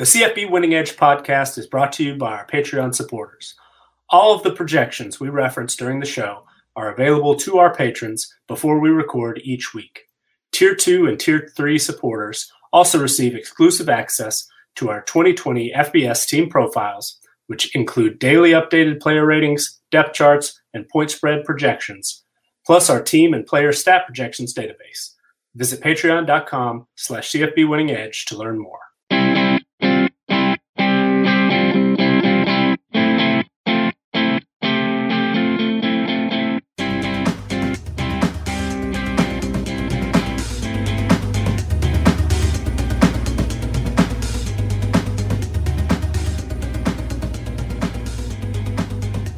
The CFB Winning Edge podcast is brought to you by our Patreon supporters. All of the projections we reference during the show are available to our patrons before we record each week. Tier 2 and Tier 3 supporters also receive exclusive access to our 2020 FBS team profiles, which include daily updated player ratings, depth charts, and point spread projections, plus our team and player stat projections database. Visit patreon.com slash CFB Winning Edge to learn more.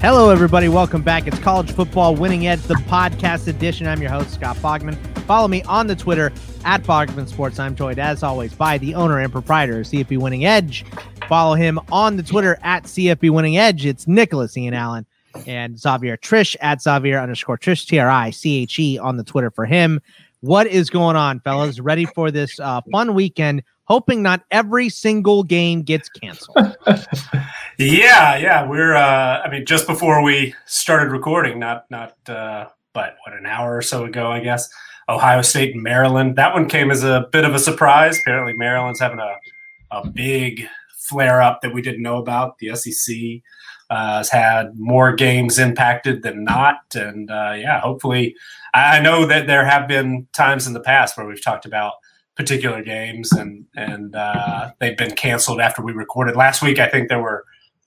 Hello, everybody. Welcome back. It's College Football Winning Edge, the podcast edition. I'm your host, Scott Bogman. Follow me on the Twitter at Bogman Sports. I'm joined, as always, by the owner and proprietor of CFB Winning Edge. Follow him on the Twitter at CFB Winning Edge. It's Nicholas Ian Allen and Xavier Triche at Xavier underscore Triche, T R I C H E on the Twitter for him. What is going on, fellas? Ready for this uh, fun weekend? Hoping not every single game gets canceled. yeah, yeah, we're. Uh, I mean, just before we started recording, not not, uh, but what an hour or so ago, I guess. Ohio State and Maryland. That one came as a bit of a surprise. Apparently, Maryland's having a a big flare up that we didn't know about. The SEC uh, has had more games impacted than not, and uh, yeah, hopefully, I know that there have been times in the past where we've talked about particular games and and uh, they've been canceled after we recorded last week. I think there were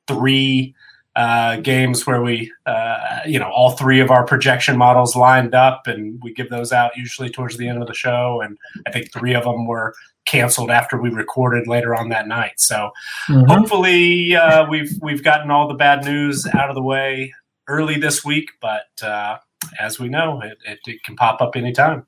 three uh, games where we, uh, you know, all three of our projection models lined up, and we give those out usually towards the end of the show. And I think three of them were canceled after we recorded later on that night. So mm-hmm. hopefully uh, we've we've gotten all the bad news out of the way early this week. But uh, as we know, it, it, it can pop up anytime.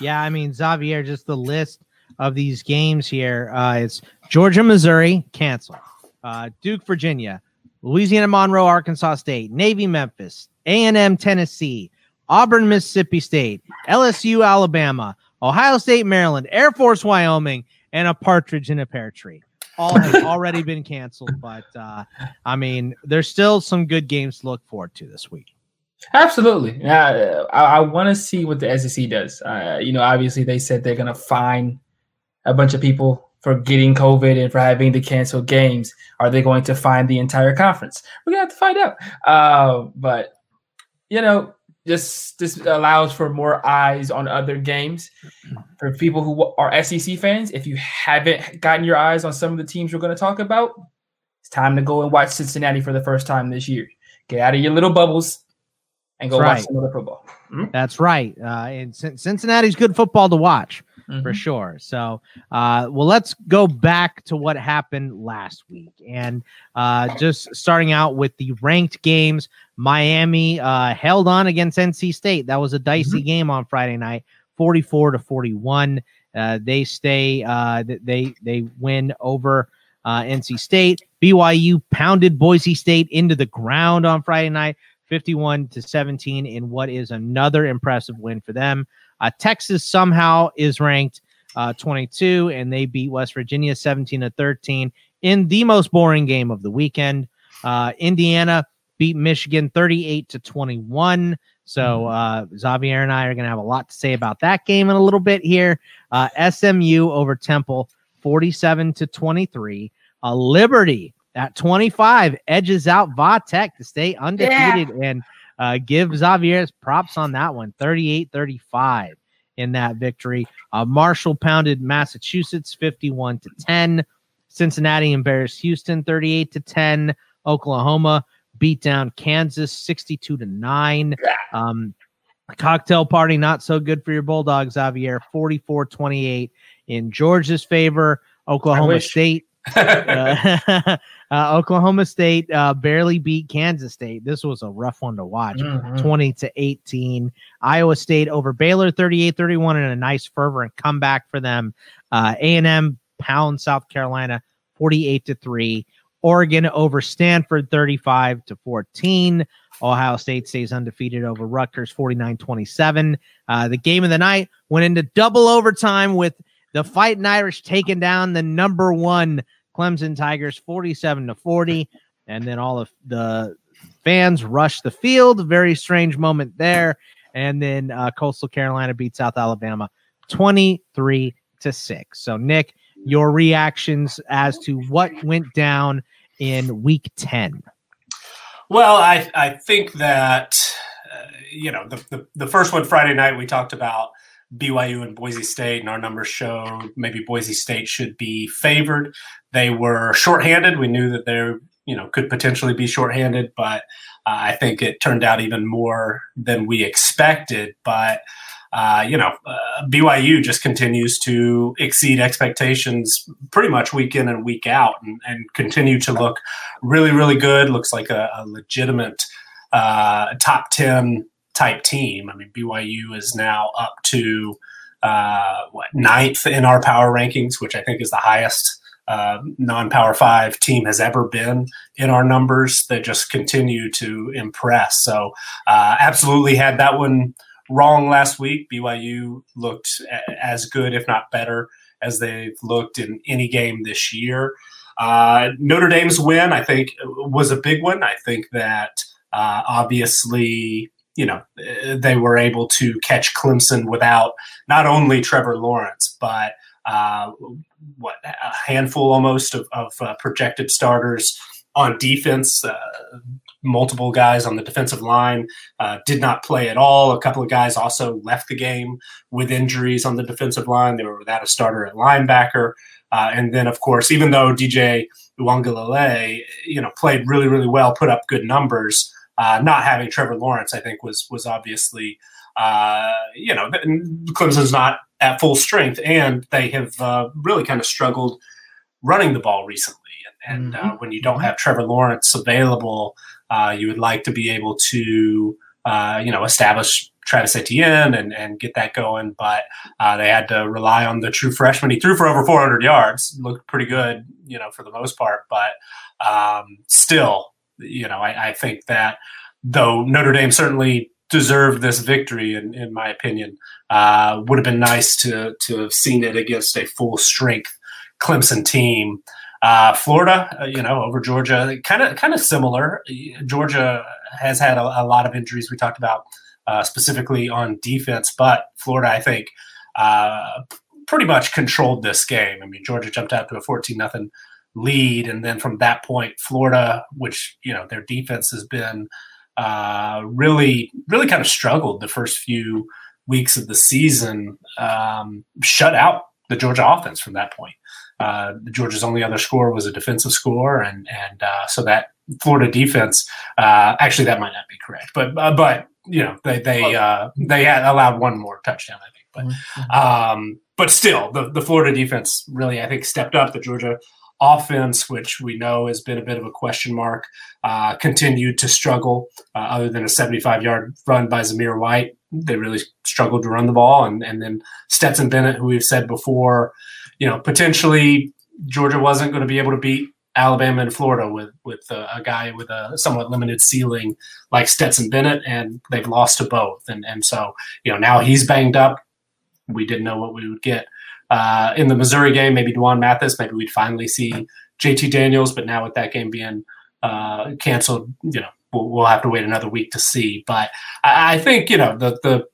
Yeah, I mean Xavier, just the list of these games here. Uh, it's Georgia, Missouri, cancel. Uh, Duke, Virginia, Louisiana Monroe, Arkansas State, Navy Memphis, A&M Tennessee, Auburn Mississippi State, LSU Alabama, Ohio State Maryland, Air Force Wyoming, and a partridge in a pear tree. All have already been canceled, but uh, I mean, there's still some good games to look forward to this week. Absolutely. Yeah, I, I want to see what the SEC does. Uh, you know, obviously they said they're going to fine a bunch of people for getting COVID and for having to cancel games? Are they going to find the entire conference? We're gonna have to find out. Uh, but you know, this this allows for more eyes on other games for people who are SEC fans. If you haven't gotten your eyes on some of the teams we're going to talk about, it's time to go and watch Cincinnati for the first time this year. Get out of your little bubbles and go watch some other football. Mm-hmm. That's right. Uh, and Cincinnati's good football to watch mm-hmm. for sure. So, uh, well, let's go back to what happened last week, and uh, just starting out with the ranked games. Miami uh, held on against NC State. That was a dicey mm-hmm. game on Friday night, forty-four to forty-one. Uh, they stay. Uh, they they win over uh, NC State. BYU pounded Boise State into the ground on Friday night, 51 to 17 in what is another impressive win for them. Uh, Texas somehow is ranked uh, 22, and they beat West Virginia 17 to 13 in the most boring game of the weekend. Uh, Indiana beat Michigan 38 to 21. So mm-hmm. uh, Xavier and I are going to have a lot to say about that game in a little bit here. Uh, SMU over Temple 47 to 23. Uh, Liberty at 25 edges out Va Tech to stay undefeated yeah. and uh, give Xavier's props on that one 38 35 in that victory. Uh, Marshall pounded Massachusetts 51 to 10. Cincinnati embarrassed Houston 38 to 10. Oklahoma beat down Kansas 62 to 9. Um, cocktail party not so good for your Bulldogs, Xavier 44 28 in Georgia's favor. Oklahoma State uh, uh, Oklahoma State uh, barely beat Kansas State. This was a rough one to watch. Mm-hmm. 20 to 18. Iowa State over Baylor 38 31 and a nice fervent comeback for them. Uh, A&M pound South Carolina 48 to 3. Oregon over Stanford 35 to 14. Ohio State stays undefeated over Rutgers 49 27. Uh, the game of the night went into double overtime with the Fighting Irish taking down the number one Clemson Tigers 47 to 40. And then all of the fans rush the field. Very strange moment there. And then uh, Coastal Carolina beat South Alabama 23 to 6. So, Nick, your reactions as to what went down in week 10. Well, I, I think that, uh, you know, the, the, the first one Friday night we talked about BYU and Boise State, and our numbers showed maybe Boise State should be favored. They were shorthanded. We knew that they, you know, could potentially be shorthanded, but uh, I think it turned out even more than we expected. But uh, you know, uh, BYU just continues to exceed expectations pretty much week in and week out, and, and continue to look really, really good. Looks like a, a legitimate uh, top ten type team. I mean, BYU is now up to uh, what ninth in our power rankings, which I think is the highest uh, non-power five team has ever been in our numbers. They just continue to impress. So, uh, absolutely had that one wrong last week. BYU looked as good, if not better, as they've looked in any game this year. Uh, Notre Dame's win, I think, was a big one. I think that uh, obviously you know, they were able to catch Clemson without not only Trevor Lawrence, but uh, what a handful almost of, of uh, projected starters on defense. Uh, multiple guys on the defensive line uh, did not play at all. A couple of guys also left the game with injuries on the defensive line. They were without a starter at linebacker. Uh, and then, of course, even though DJ Uiagalelei, you know, played really, really well, put up good numbers, uh, not having Trevor Lawrence, I think, was was obviously uh, you know Clemson's not at full strength, and they have uh, really kind of struggled running the ball recently. And, uh, mm-hmm. when you don't have Trevor Lawrence available, uh, you would like to be able to uh, you know establish Travis Etienne and, and get that going. But uh, they had to rely on the true freshman. He threw for over 400 yards, looked pretty good, you know, for the most part. But um, still, you know, I, I, think that though Notre Dame certainly deserved this victory, in, in my opinion, uh, would have been nice to to have seen it against a full strength Clemson team. Uh, Florida, uh, you know, over Georgia, kind of kind of similar. Georgia has had a, a, lot of injuries. We talked about uh, specifically on defense, but Florida, I think, uh, pretty much controlled this game. I mean, Georgia jumped out to a fourteen nothing lead, and then from that point, Florida, which you know their defense has been uh, really, really kind of struggled the first few weeks of the season, um, shut out the Georgia offense from that point. Uh, Georgia's only other score was a defensive score, and and uh, so that Florida defense, uh, actually, that might not be correct, but uh, but you know they they uh, they had allowed one more touchdown, I think, but mm-hmm. um, but still, the the Florida defense really I think stepped up. The Georgia offense, which we know has been a bit of a question mark, uh, continued to struggle. Uh, other than a 75 yard run by Zamir White, they really struggled to run the ball. And, and then Stetson Bennett, who we've said before, you know, potentially Georgia wasn't going to be able to beat Alabama and Florida with with a, a, guy with a somewhat limited ceiling like Stetson Bennett, and they've lost to both. And and so you know now he's banged up. We didn't know what we would get uh, in the Missouri game, maybe D'Wan Mathis, maybe we'd finally see JT Daniels. But now with that game being uh, canceled, you know, we'll, we'll, have to wait another week to see. But I, I, think you know the the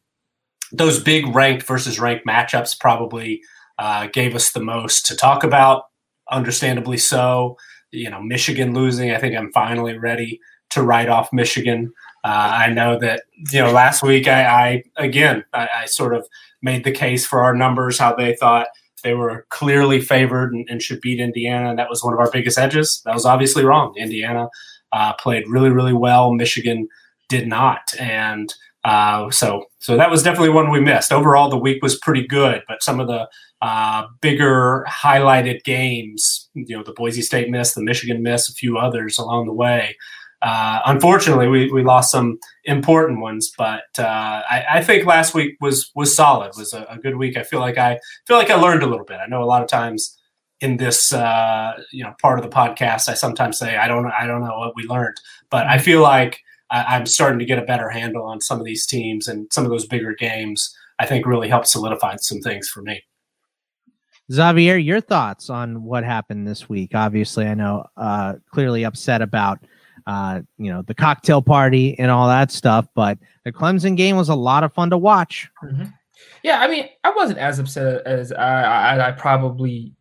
those big ranked versus ranked matchups probably uh, gave us the most to talk about. Understandably so. You know, Michigan losing. I think I'm finally ready to write off Michigan. Uh, I know that you know last week I, I again I, I, sort of made the case for our numbers how they thought they were clearly favored and, and should beat Indiana, and that was one of our biggest edges. That was obviously wrong. Indiana uh, played really really well. Michigan did not, and uh, so so that was definitely one we missed. Overall, the week was pretty good, but some of the uh, bigger highlighted games, you know, the Boise State miss, the Michigan miss, a few others along the way uh, unfortunately, we, we lost some important ones, but uh, I, I, think last week was was solid. Was a, a, good week. I feel like I feel like I learned a little bit. I know a lot of times in this uh, you know part of the podcast, I sometimes say I don't I don't know what we learned, but I feel like I, am starting to get a better handle on some of these teams and some of those bigger games. I think really helped solidify some things for me. Xavier, your thoughts on what happened this week? Obviously, I know uh, clearly upset about uh, you know the cocktail party and all that stuff, but the Clemson game was a lot of fun to watch. Mm-hmm. Yeah, I mean, I wasn't as upset as I, I, probably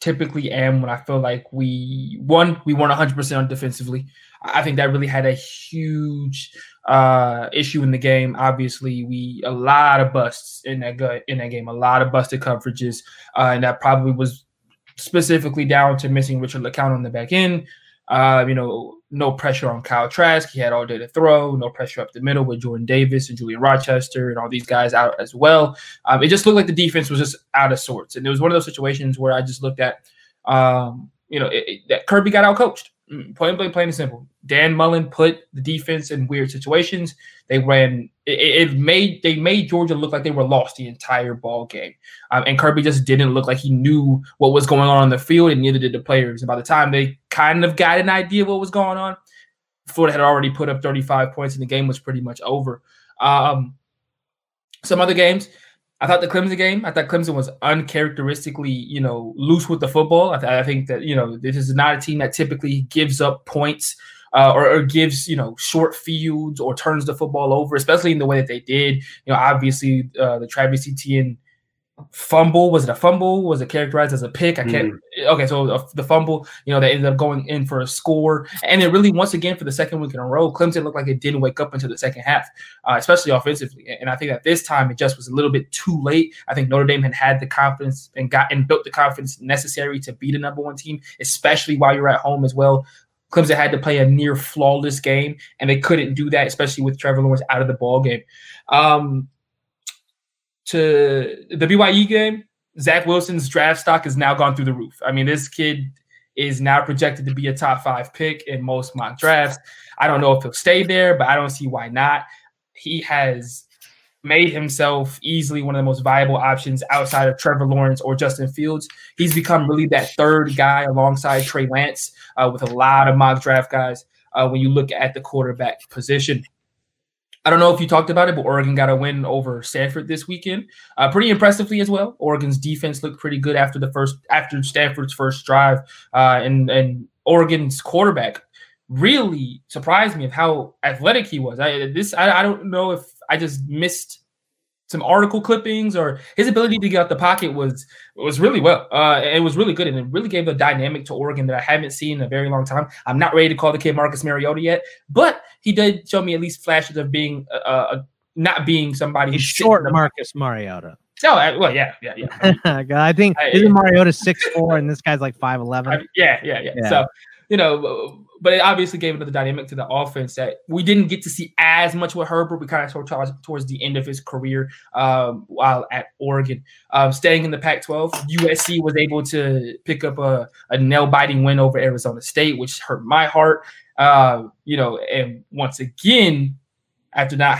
typically am when I feel like we one we weren't 100 percent on defensively. I think that really had a huge uh, issue in the game. Obviously, we a lot of busts in that in that game, a lot of busted coverages, uh, and that probably was specifically down to missing Richard LeCounte on the back end. Uh, you know, no pressure on Kyle Trask. He had all day to throw. No pressure up the middle with Jordan Davis and Julian Rochester and all these guys out as well. Um, it just looked like the defense was just out of sorts, and it was one of those situations where I just looked at, um, you know, it, it, that Kirby got out coached. Plain, plain, plain and simple. Dan Mullen put the defense in weird situations. They ran. It, it made they made Georgia look like they were lost the entire ball game, um, and Kirby just didn't look like he knew what was going on on the field, and neither did the players. And by the time they kind of got an idea what was going on, Florida had already put up 35 points, and the game was pretty much over. Um, some other games, I thought the Clemson game, I thought Clemson was uncharacteristically, you know, loose with the football. I, th- I think that, you know, this is not a team that typically gives up points uh, or, or, gives, you know, short fields or turns the football over, especially in the way that they did. You know, obviously uh, the Travis Etienne fumble was it a fumble? Was it characterized as a pick? I can't mm. okay so uh, the fumble you know they ended up going in for a score. And it really once again for the second week in a row clemson looked like it didn't wake up until the second half uh, especially offensively. And i think that this time it just was a little bit too late. I think notre dame had had the confidence and got and built the confidence necessary to beat a number one team especially while you're at home as well. Clemson had to play a near flawless game, and they couldn't do that, especially with Trevor Lawrence out of the ball game. Um, to the BYU game, Zach Wilson's draft stock has now gone through the roof. I mean, this kid is now projected to be a top five pick in most mock drafts. I don't know if he'll stay there, but I don't see why not. He has made himself easily one of the most viable options outside of Trevor Lawrence or Justin Fields. He's become really that third guy alongside Trey Lance uh, with a lot of mock draft guys uh, when you look at the quarterback position. I don't know if you talked about it, but Oregon got a win over Stanford this weekend, uh, pretty impressively as well. Oregon's defense looked pretty good after the first after Stanford's first drive, uh, and and Oregon's quarterback really surprised me of how athletic he was. I this I, I don't know if I just missed some article clippings or his ability to get out the pocket was was really well. Uh, it was really good, and it really gave a dynamic to Oregon that I haven't seen in a very long time. I'm not ready to call the kid Marcus Mariota yet, but he did show me at least flashes of being uh, uh not being somebody He's short Marcus Mariota. Oh well, yeah, yeah, yeah. I think isn't Mariota six four and this guy's like five eleven. Yeah, yeah, yeah, yeah. So you know, but it obviously gave another dynamic to the offense that we didn't get to see as much with Herbert. We kind of saw towards, towards the end of his career um, while at Oregon. Um, staying in the Pac 12, USC was able to pick up a, a nail biting win over Arizona State, which hurt my heart. Uh, you know, and once again, after not,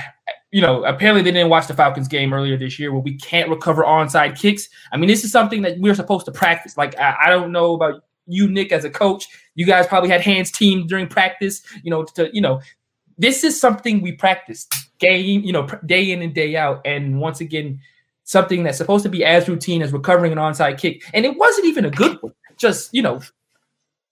you know, apparently they didn't watch the Falcons game earlier this year where we can't recover onside kicks. I mean, this is something that we're supposed to practice. Like, I, I don't know about you, Nick, as a coach. You guys probably had hands team during practice, you know, to, you know, this is something we practice game, you know, day in and day out. And once again, something that's supposed to be as routine as recovering an onside kick. And it wasn't even a good one. Just, you know,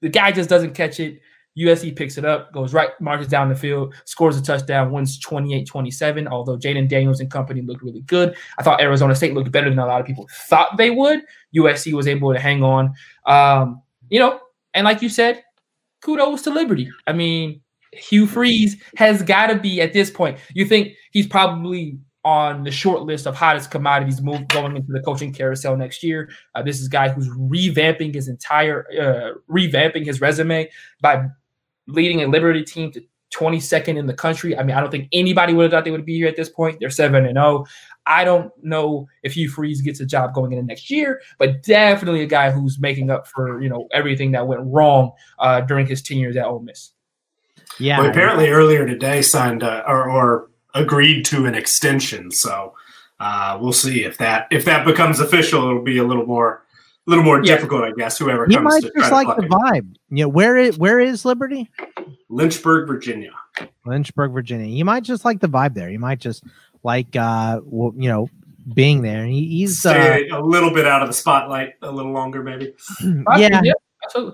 the guy just doesn't catch it. USC picks it up, goes right, marches down the field, scores a touchdown, wins 28 27. Although Jayden Daniels and company looked really good. I thought Arizona State looked better than a lot of people thought they would. USC was able to hang on. Um, you know, and like you said, kudos to Liberty. I mean, Hugh Freeze has got to be at this point. You think he's probably on the short list of hottest commodities move going into the coaching carousel next year. Uh, this is a guy who's revamping his entire uh, revamping his resume by leading a Liberty team to 22nd in the country. I mean, I don't think anybody would have thought they would be here at this point. They're 7 and 0. I don't know if Hugh Freeze gets a job going into next year, but definitely a guy who's making up for you know everything that went wrong uh, during his tenure at Ole Miss. Yeah, well, apparently earlier today signed uh, or, or, agreed to an extension. So uh, we'll see if that if that becomes official. It'll be a little more a little more yeah. difficult, I guess. Whoever you might just like the vibe. Yeah, you know, where is where is Liberty? Lynchburg, Virginia. Lynchburg, Virginia. You might just like the vibe there. You might just like uh, well, you know, being there. He, he's uh, a little bit out of the spotlight a little longer, maybe. yeah.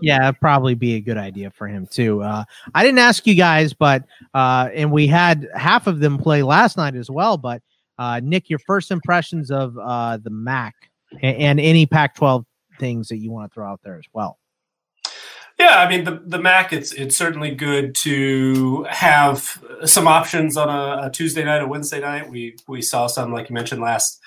Yeah, probably be a good idea for him too. Uh, I didn't ask you guys, but uh, and we had half of them play last night as well. But uh, Nick, your first impressions of uh, the MAC and, and any Pac-12 things that you want to throw out there as well. Yeah, I mean the the MAC. It's it's certainly good to have some options on a, a Tuesday night, a Wednesday night. We we saw some, like you mentioned last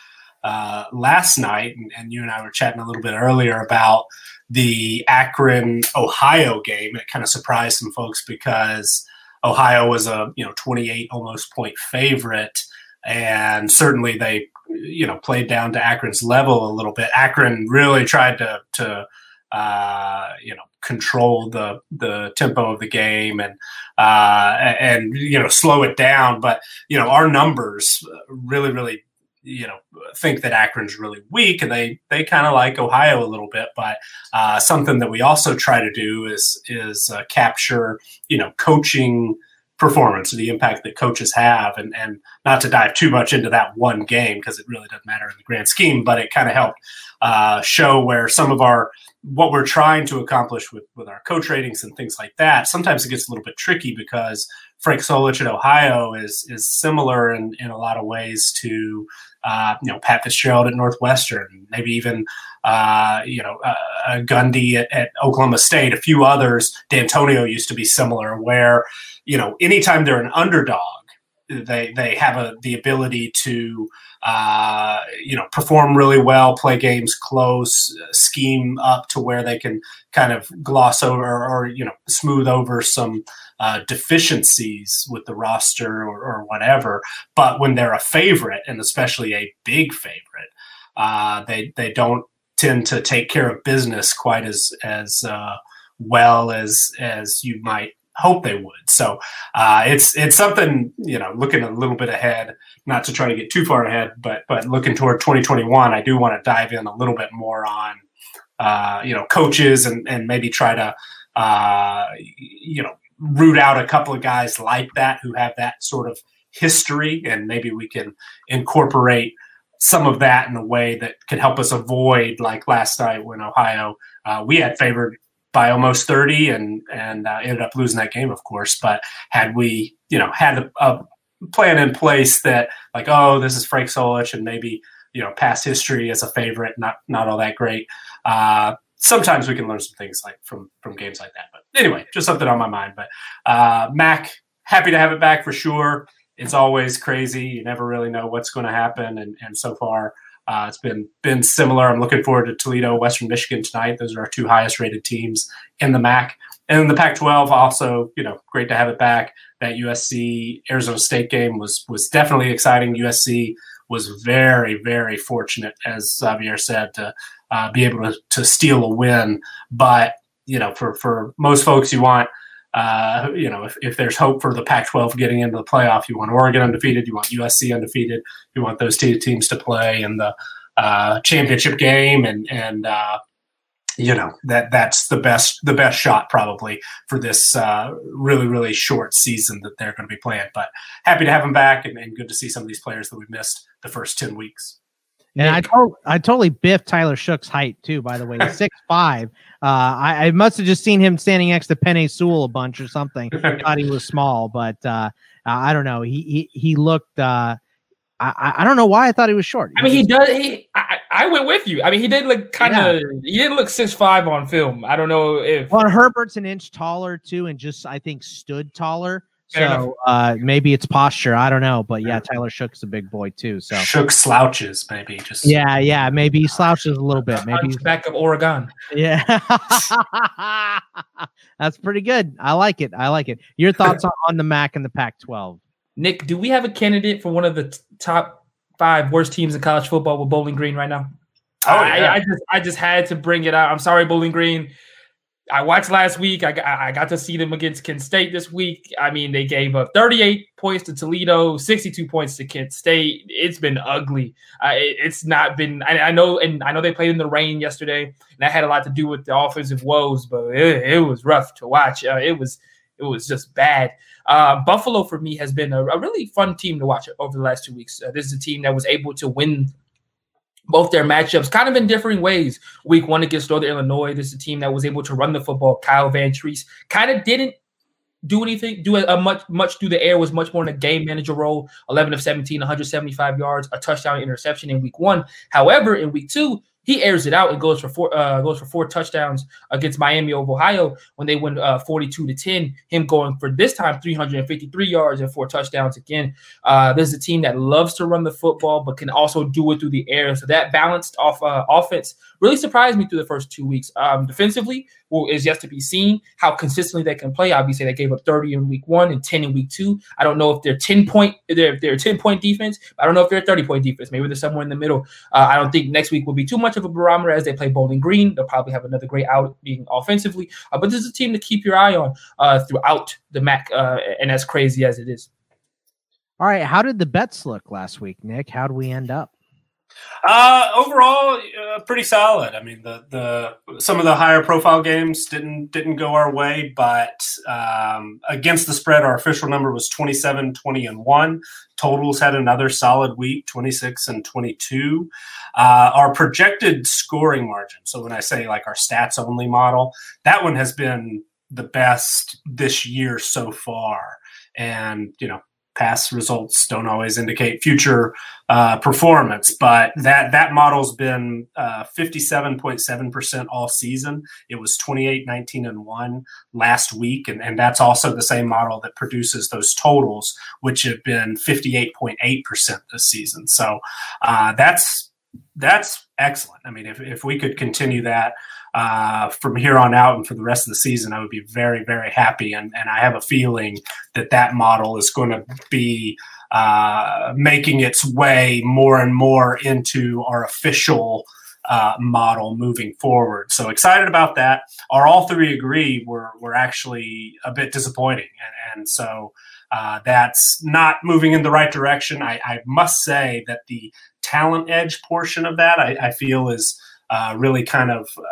uh, last night, and, and, you and I were chatting a little bit earlier about the Akron Ohio game. It kind of surprised some folks because Ohio was a you know 28 almost point favorite, and certainly they you know played down to Akron's level a little bit. Akron really tried to to uh, you know control the the tempo of the game and uh, and you know slow it down. But you know our numbers really really you know think that Akron's really weak, and they they kind of like Ohio a little bit. But uh, something that we also try to do is is uh, capture you know coaching performance the impact that coaches have and and not to dive too much into that one game because it really doesn't matter in the grand scheme but it kind of helped uh, show where some of our what we're trying to accomplish with with our coach ratings and things like that sometimes it gets a little bit tricky because frank solich at ohio is is similar in in a lot of ways to uh, you know pat fitzgerald at northwestern maybe even uh, you know uh, uh, gundy at, at, oklahoma state a few others. Dantonio used to be similar where you know anytime they're an underdog they they have a the ability to uh, you know perform really well, play games close, scheme up to where they can kind of gloss over or you know smooth over some uh, deficiencies with the roster or, or, whatever. But when they're a favorite, and especially a big favorite, uh, they they don't tend to take care of business quite as as uh, well as as you might hope they would. So uh, it's it's something you know looking a little bit ahead, not to try to get too far ahead, but but looking toward 2021, I do want to dive in a little bit more on uh, you know coaches and and maybe try to uh, you know root out a couple of guys like that who have that sort of history, and maybe we can incorporate some of that in a way that could help us avoid like last night when Ohio uh, we had favored by almost 30 and and uh, ended up losing that game of course. But had we you know had a, a, plan in place that like oh this is frank solich and maybe you know past history as a favorite not not all that great uh, sometimes we can learn some things like from from games like that. But anyway just something on my mind. But uh, mac happy to have it back for sure. It's always crazy. You never really know what's going to happen and and so far uh, it's been been similar. I'm looking forward to Toledo, Western Michigan tonight. Those are our two highest rated teams in the MAC. And then the Pac-12 also, you know, great to have it back. That USC Arizona State game was was definitely exciting. USC was very very fortunate, as Xavier said, to uh, be able to, to steal a win. But you know, for for most folks, you want uh, you know, if, if there's hope for the Pac-12 getting into the playoff, you want Oregon undefeated, you want USC undefeated, you want those two teams to play in the uh, championship game, and and uh, you know that that's the best the best shot probably for this uh, really really short season that they're going to be playing. But happy to have them back, and, and good to see some of these players that we missed the first ten weeks. And I, to- I totally biffed Tyler Shough's height too. By the way, six five. Uh, I, I must have just seen him standing next to Penei Sewell a bunch or something. thought he was small, but uh, I don't know. He he he looked. Uh, I I don't know why I thought he was short. I mean, he does. He I, I went with you. I mean, he did look kind of. Yeah. He didn't look six five on film. I don't know if. Well, Herbert's an inch taller too, and just I think stood taller. So uh, maybe it's posture. I don't know, but yeah, Tyler Shough's a big boy too. So Shough slouches, maybe just yeah, yeah, maybe he slouches a little bit. Maybe he's back of Oregon. Yeah, that's pretty good. I like it. I like it. Your thoughts on, on the MAC and the Pac-12? Nick, do we have a candidate for one of the t- top five worst teams in college football with Bowling Green right now? Oh, yeah. I, I just I just had to bring it out. I'm sorry, Bowling Green. I watched last week. I, I got to see them against Kent State this week. I mean, they gave up 38 points to Toledo, 62 points to Kent State. It's been ugly. Uh, it, it's not been. I, I, know, and I know they played in the rain yesterday, and that had a lot to do with the offensive woes. But it, it was rough to watch. Uh, it was it was just bad. Uh, Buffalo for me has been a, a, really fun team to watch over the last two weeks. Uh, this is a team that was able to win both their matchups kind of in differing ways. Week one against Northern Illinois, this is a team that was able to run the football. Kyle Vantrease kind of didn't do anything, do a, a, much much through the air, was much more in a game manager role. 11 of 17, 175 yards, a touchdown interception in week one. However, in week two, he airs it out and goes for four uh, goes for four touchdowns against Miami of Ohio when they win uh, 42 to 10. Him going for this time 353 yards and four touchdowns again. Uh, this is a team that loves to run the football but can also do it through the air. So that balanced off uh, offense really surprised me through the first two weeks. Um, defensively, well, is yet to be seen how consistently they can play. Obviously, they gave up 30 in week one and 10 in week two. I don't know if they're 10 point they're they're 10 point defense. I don't know if they're 30 point defense. Maybe they're somewhere in the middle. Uh, I don't think next week will be too much of a barometer as they play Bowling Green. They'll probably have another great outing offensively. Uh, but this is a team to keep your eye on uh, throughout the MAC, uh, and as crazy as it is. All right, how did the bets look last week, Nick? How did we end up? Uh, overall, uh, pretty solid. I mean, the the some of the higher profile games didn't didn't go our way, but um, against the spread, our official number was 27, 20, and one. Totals had another solid week, 26 and 22. Uh, our projected scoring margin. So when I say like our stats only model, that one has been the best this year so far. And you know, past results don't always indicate future uh, performance, but that that model's been uh, 57.7% all season. It was 28, 19, and 1 last week. And, and that's also the same model that produces those totals, which have been 58.8% this season. So uh, that's that's excellent. I mean, if, if we could continue that, uh, from here on out and for the rest of the season, I would be very, very happy. And, and I have a feeling that that model is going to be uh, making its way more and more into our official uh, model moving forward. So excited about that. Our all three agree we're, we're actually a bit disappointing. And, and so uh, that's not moving in the right direction. I, I, must say that the talent edge portion of that I, I feel is uh, really kind of uh,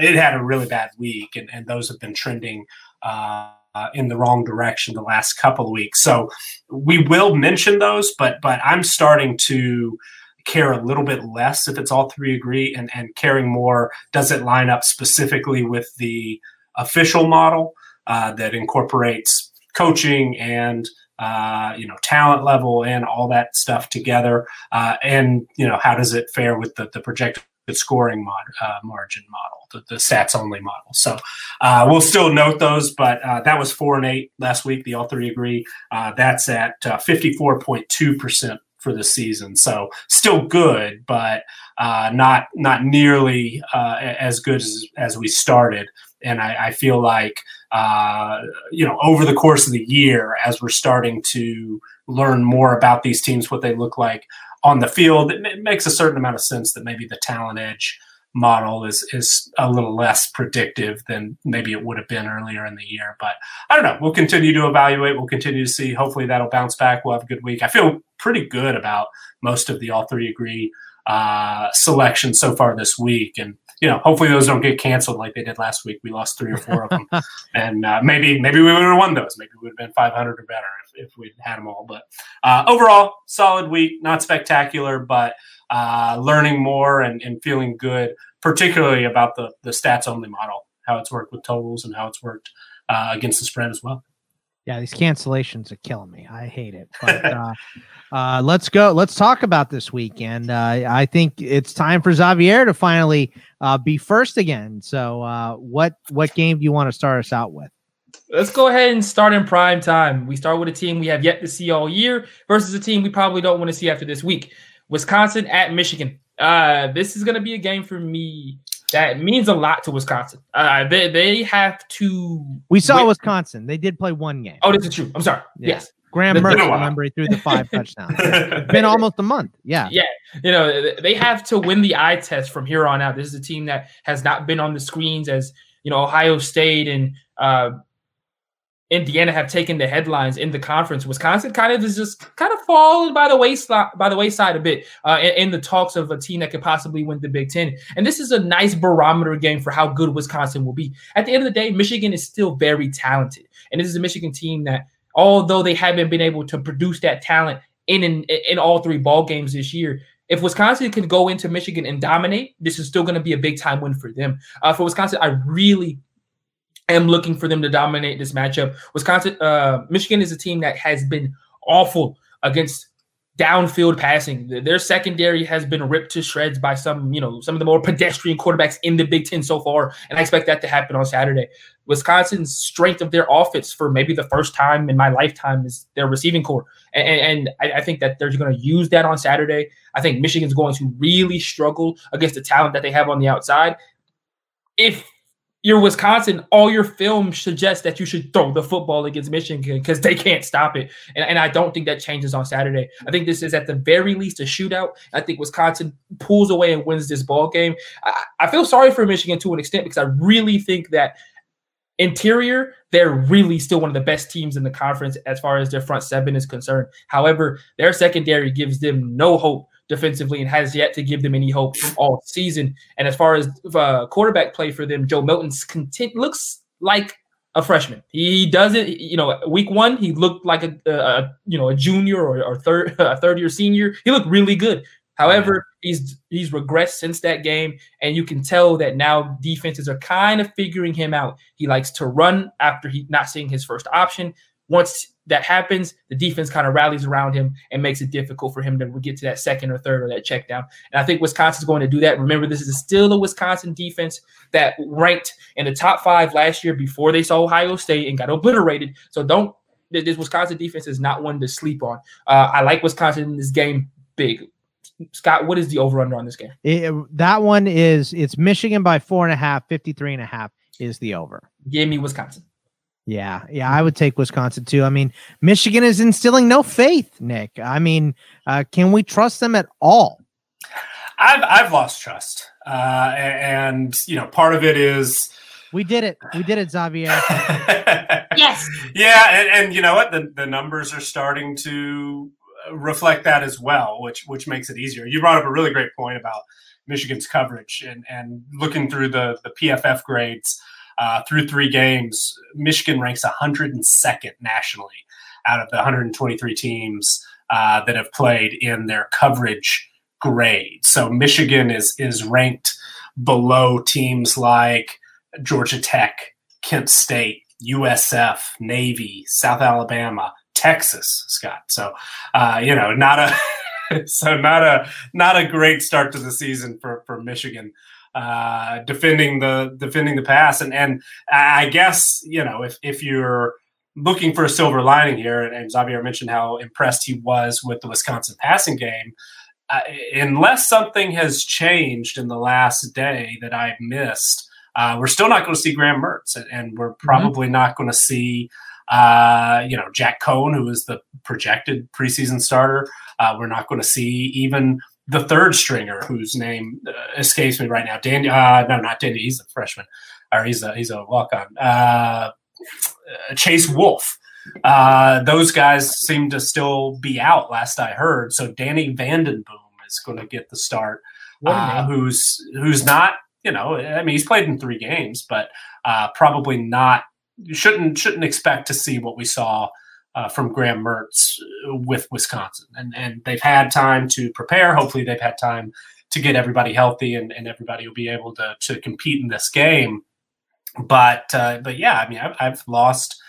it had a really bad week, and, and those have been trending uh, in the wrong direction the last couple of weeks. So we will mention those, but but I'm starting to care a little bit less if it's all three agree, and and caring more. Does it line up specifically with the official model uh, that incorporates coaching and uh, you know talent level and all that stuff together uh, and you know how does it fare with the, the projected scoring mod, uh, margin model, the, the, stats only model. So uh, we'll still note those, but uh, that was four and eight last week. The all three agree. Uh, that's at uh, fifty four point two percent for the season. So still good, but uh, not not nearly as good as, as we started. And I, I feel like you know over the course of the year, as we're starting to learn more about these teams, what they look like on the field, it makes a certain amount of sense that maybe the talent edge model is is a little less predictive than maybe it would have been earlier in the year. But I don't know. We'll continue to evaluate. We'll continue to see. Hopefully that'll bounce back. We'll have a good week. I feel pretty good about most of the all three agree uh, selections so far this week, and you know, hopefully those don't get canceled like they did last week. We lost three or four of them, and uh, maybe maybe we would have won those. Maybe we would have been 500 or better if, if we'd had them all. But uh, overall, solid week, not spectacular, but uh, learning more and, and feeling good, particularly about the the stats only model, how it's worked with totals and how it's worked uh, against the spread as well. Yeah, these cancellations are killing me. I hate it. But uh, uh, let's go. Let's talk about this weekend. Uh, I think it's time for Xavier to finally uh, be first again. So, uh, what what game do you want to start us out with? Let's go ahead and start in prime time. We start with a team we have yet to see all year versus a team we probably don't want to see after this week. Wisconsin at Michigan. Uh, this is going to be a game for me that means a lot to Wisconsin. Uh, they they have to. We saw win. Wisconsin. They did play one game. Oh, this is true. I'm sorry. Yeah. Yes. Graham Mertz, remember, he threw the five touchdowns. it's been almost a month. Yeah. Yeah. You know, they have to win the eye test from here on out. This is a team that has not been on the screens as, you know, Ohio State and uh, Indiana have taken the headlines in the conference. Wisconsin kind of is just kind of fallen by the wayside by the wayside a bit uh, in, in, the talks of a team that could possibly win the Big Ten. And this is a nice barometer game for how good Wisconsin will be. At the end of the day, Michigan is still very talented, and this is a Michigan team that, although they haven't been able to produce that talent in in, in all three ball games this year, if Wisconsin can go into Michigan and dominate, this is still going to be a big time win for them. Uh, for Wisconsin, I really am looking for them to dominate this matchup. Wisconsin, uh, Michigan is a team that has been awful against downfield passing. Their secondary has been ripped to shreds by some, you know, some of the more pedestrian quarterbacks in the Big Ten so far, and I expect that to happen on Saturday. Wisconsin's strength of their offense for maybe the first time in my lifetime is their receiving corps, and, and I, I, think that they're going to use that on Saturday. I think Michigan's going to really struggle against the talent that they have on the outside. If you're Wisconsin, all your film suggests that you should throw the football against Michigan because they can't stop it. And, and I don't think that changes on Saturday. I think this is at the very least a shootout. I think Wisconsin pulls away and wins this ball game. I, I feel sorry for Michigan to an extent because I really think that interior, they're really still one of the best teams in the conference as far as their front seven is concerned. However, their secondary gives them no hope defensively and has yet to give them any hope all season. And as far as uh, quarterback play for them, Joe Milton's content looks like a freshman. He doesn't, you know, week one he looked like a, a you know a junior or, or third a third year senior. He looked really good. However, he's he's regressed since that game, and you can tell that now defenses are kind of figuring him out. He likes to run after he not seeing his first option. Once that happens, the defense kind of rallies around him and makes it difficult for him to get to that second or third or that check down. And I think Wisconsin's going to do that. Remember, this is still a Wisconsin defense that ranked in the top five last year before they saw Ohio State and got obliterated. So don't this Wisconsin defense is not one to sleep on. Uh, I like Wisconsin in this game big. Scott, what is the over under on this game? It, that one is it's Michigan by four and a half, 53 and a half is the over. Give me Wisconsin. Yeah, yeah, I would take Wisconsin too. I mean, Michigan is instilling no faith, Nick. I mean, uh, can we trust them at all? I've I've lost trust, uh, and you know, part of it is we did it. We did it, Xavier. yes. Yeah, and, and you know what? The the numbers are starting to reflect that as well, which which makes it easier. You brought up a really great point about Michigan's coverage and and looking through the the PFF grades uh, through three games, Michigan ranks 102nd nationally out of the 123 teams uh, that have played in their coverage grade. So Michigan is is ranked below teams like Georgia Tech, Kent State, USF, Navy, South Alabama, Texas, Scott. So uh, you know, not a so not a not a great start to the season for for Michigan uh, defending the defending the pass. And and I guess you know if if you're looking for a silver lining here, and, and Xavier mentioned how impressed he was with the Wisconsin passing game. Uh, unless something has changed in the last day that I've missed, uh, we're still not going to see Graham Mertz, and, and we're mm-hmm. probably mm-hmm. not going to see, uh, you know, Jack Coan, who is the projected preseason starter. Uh, we're not going to see even the third stringer whose name uh, escapes me right now. Danny, uh, no, not Danny. He's a freshman, or he's a he's a walk on. Uh, Chase Wolf. Uh, those guys seem to still be out. Last I heard, so Danny Vanden Boom is going to get the start. Uh, who's who's not you know I mean he's played in three games, but uh, probably not. You shouldn't shouldn't expect to see what we saw uh, from Graham Mertz with Wisconsin. And, and they've had time to prepare. Hopefully, they've had time to get everybody healthy and, and everybody will be able to, to compete in this game. But uh, but yeah, I mean, I've, I've, lost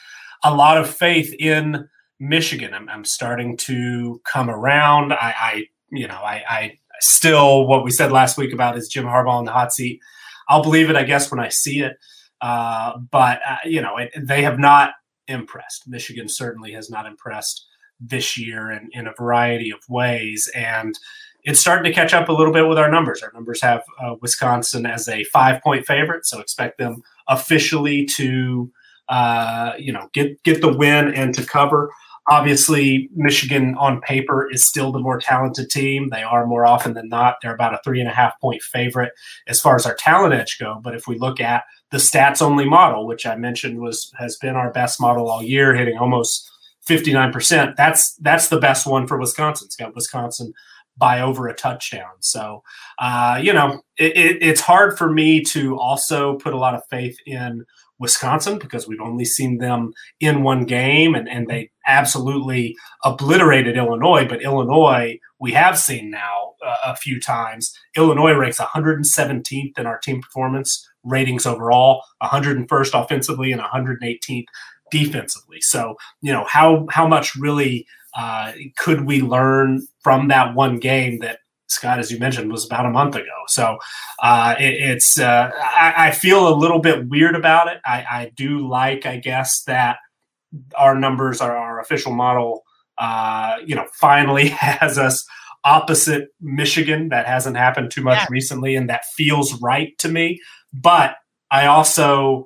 a lot of faith in Michigan. I'm, I'm starting to come around. I, I you know, I, I still what we said last week about is Jim Harbaugh in the hot seat. I'll believe it, I guess, when I see it. Uh, but uh, you know, it, they have not impressed. Michigan certainly has not impressed this year in, in a variety of ways. And it's starting to catch up a little bit with our numbers. Our numbers have uh, Wisconsin as a five point favorite, so expect them officially to, uh, you know, get get the win and to cover. Obviously, Michigan on paper is still the more talented team. They are more often than not. They're about a three and a half point favorite as far as our talent edge go. But if we look at the stats only model, which I mentioned was has been our best model all year, hitting almost 59%. That's that's the best one for Wisconsin. It's got Wisconsin by over a touchdown. So, uh, you know, it, it, it's hard for me to also put a lot of faith in Wisconsin because we've only seen them in one game and, and they absolutely obliterated Illinois. But Illinois, we have seen now uh, a few times. Illinois ranks 117th in our team performance ratings overall, 101st offensively and 118th defensively. So, you know, how how much really uh, could we learn from that one game that Scott, as you mentioned, was about a month ago. So uh, it, it's uh, I, I, feel a little bit weird about it. I, I, do like, I guess, that our numbers, our, our official model, uh, you know, finally has us opposite Michigan. That hasn't happened too much yeah. recently, and that feels right to me. But I also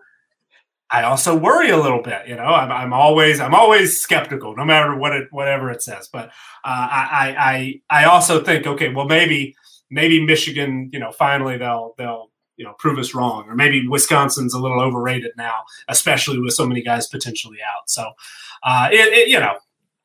I also worry a little bit. You know, I'm, I'm always I'm always skeptical, no matter what it whatever it says. But uh, I I I also think, okay, well maybe maybe Michigan, you know, finally they'll they'll you know prove us wrong, or maybe Wisconsin's a little overrated now, especially with so many guys potentially out. So, uh, it, it you know,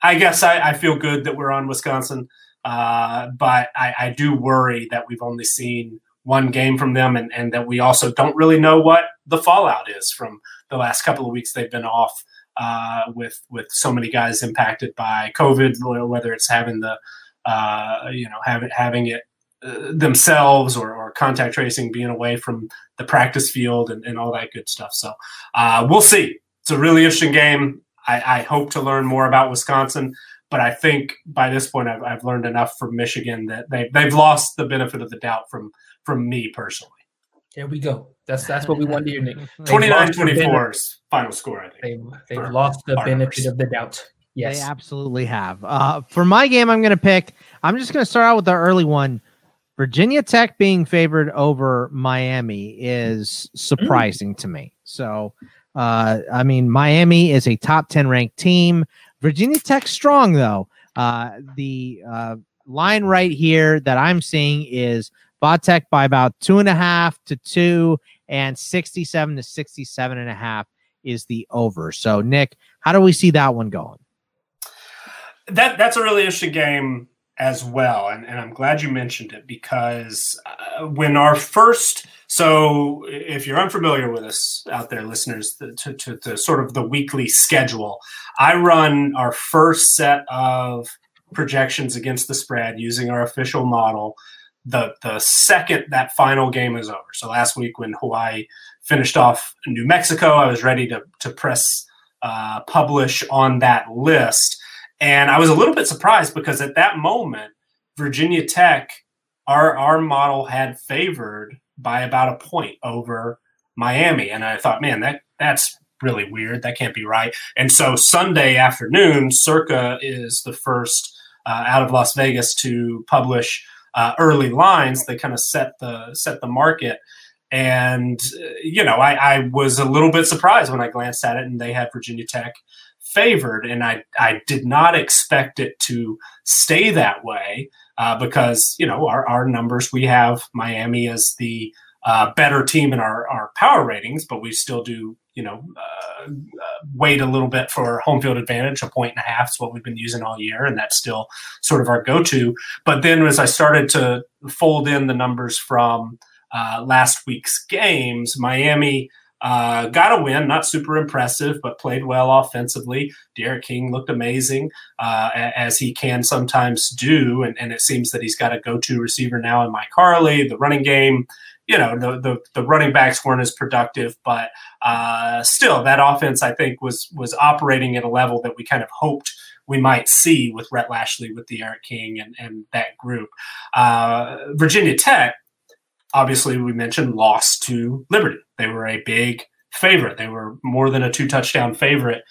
I guess I, I feel good that we're on Wisconsin, uh, but I, I do worry that we've only seen one game from them, and, and that we also don't really know what the fallout is from the last couple of weeks they've been off uh, with with so many guys impacted by COVID, whether it's having the uh, you know having having it uh, themselves or, or, contact tracing being away from the practice field and, and all that good stuff. So uh, we'll see. It's a really interesting game. I, I, hope to learn more about Wisconsin, but I think by this point I've, I've learned enough from Michigan that they, they've lost the benefit of the doubt from from me personally. There we go. That's that's what we want to hear, Nick. 29-24 final score, I think. They've, they've lost the benefit of the doubt. Yes. They absolutely have. Uh, for my game, I'm going to pick, I'm just going to start out with the early one. Virginia Tech being favored over Miami is surprising mm. to me. So, uh, I mean, Miami is a top 10 ranked team. Virginia Tech strong, though. Uh, the uh, line right here that I'm seeing is Vatech by about two and a half to two, and 67 to 67 and a half is the over. So, Nick, how do we see that one going? That that's a really interesting game as well, and, and I'm glad you mentioned it because uh, when our first so if you're unfamiliar with us out there, listeners, to, to, to sort of the weekly schedule, I run our first set of projections against the spread using our official model the the second that final game is over. So last week when Hawaii finished off New Mexico, I was ready to to press uh, publish on that list, and I was a little bit surprised because at that moment Virginia Tech, our our model had favored by about a point over Miami, and I thought, man, that that's really weird. That can't be right. And so Sunday afternoon, Circa is the first uh, out of Las Vegas to publish uh, early lines that kind of set the set the market. And uh, you know, I, I was a little bit surprised when I glanced at it, and they had Virginia Tech favored, and I I did not expect it to stay that way uh, because you know our our numbers we have Miami as the uh, better team in our, our power ratings, but we still do, you know, uh, uh, wait a little bit for home field advantage. A point and a half is what we've been using all year, and that's still sort of our go to. But then as I started to fold in the numbers from uh, last week's games, Miami. Uh, got a win, not super impressive, but played well offensively. D'Eriq King looked amazing, uh, as he can sometimes do, and, and, it seems that he's got a go-to receiver now in Mike Harley. The running game you know the, the, the running backs weren't as productive, but uh, still that offense I think was was operating at a level that we kind of hoped we might see with Rhett Lashlee, with D'Eriq King, and and that group. Uh, Virginia Tech, obviously, we mentioned lost to Liberty. They were a big favorite. They were more than a two touchdown favorite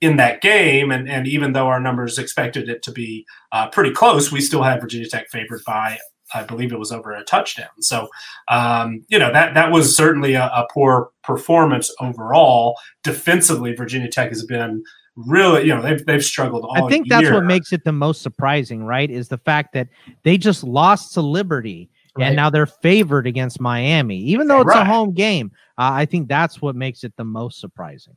in that game. And, and even though our numbers expected it to be uh, pretty close, we still had Virginia Tech favored by I believe it was over a touchdown. So, um, you know, that that was certainly a, a, poor performance overall. Defensively, Virginia Tech has been really, you know, they've they've struggled I think that's what makes it the most surprising, right? Is the fact that they just lost to Liberty. Right. And now they're favored against Miami, even though it's right. a home game. Uh, I think that's what makes it the most surprising.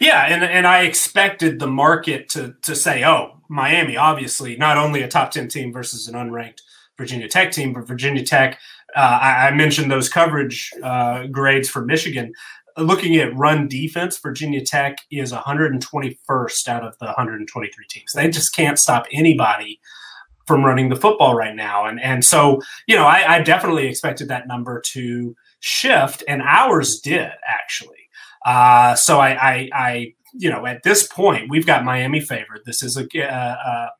Yeah, and and I expected the market to to say, oh, Miami, obviously not only a top ten team versus an unranked Virginia Tech team, but Virginia Tech, uh, I, I, mentioned those coverage uh, grades for Michigan. looking at run defense, Virginia Tech is 121st out of the 123 teams. They just can't stop anybody from running the football right now. And and so, you know, I, I definitely expected that number to shift, and ours did actually. Uh, so I, I, I, you know, at this point, we've got Miami favored. This is a, a, a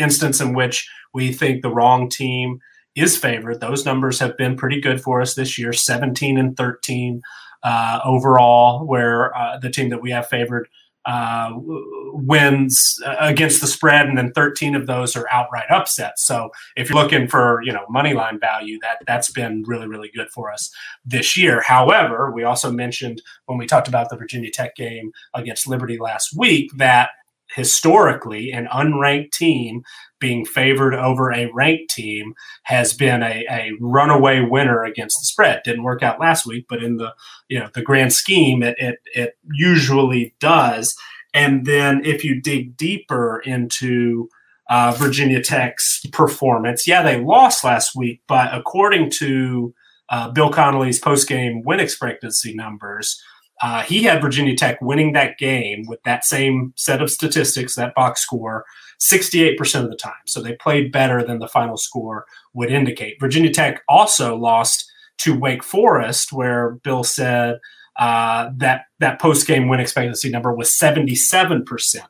instance in which we think the wrong team is favored. Those numbers have been pretty good for us this year 17 and 13 uh, overall, where uh, the team that we have favored uh, wins against the spread, and then 13 of those are outright upsets. So if you're looking for you know money line value, that that's been really really good for us this year. However, we also mentioned when we talked about the Virginia Tech game against Liberty last week that historically an unranked team being favored over a ranked team has been a, a runaway winner against the spread. Didn't work out last week, but in the you know the grand scheme, it it, it usually does. And then if you dig deeper into uh, Virginia Tech's performance, yeah, they lost last week, but according to uh, Bill Connelly's post-game win expectancy numbers, uh, he had Virginia Tech winning that game with that same set of statistics, that box score, 68% of the time. So they played better than the final score would indicate. Virginia Tech also lost to Wake Forest, where Bill said uh, that that post game win expectancy number was 77%.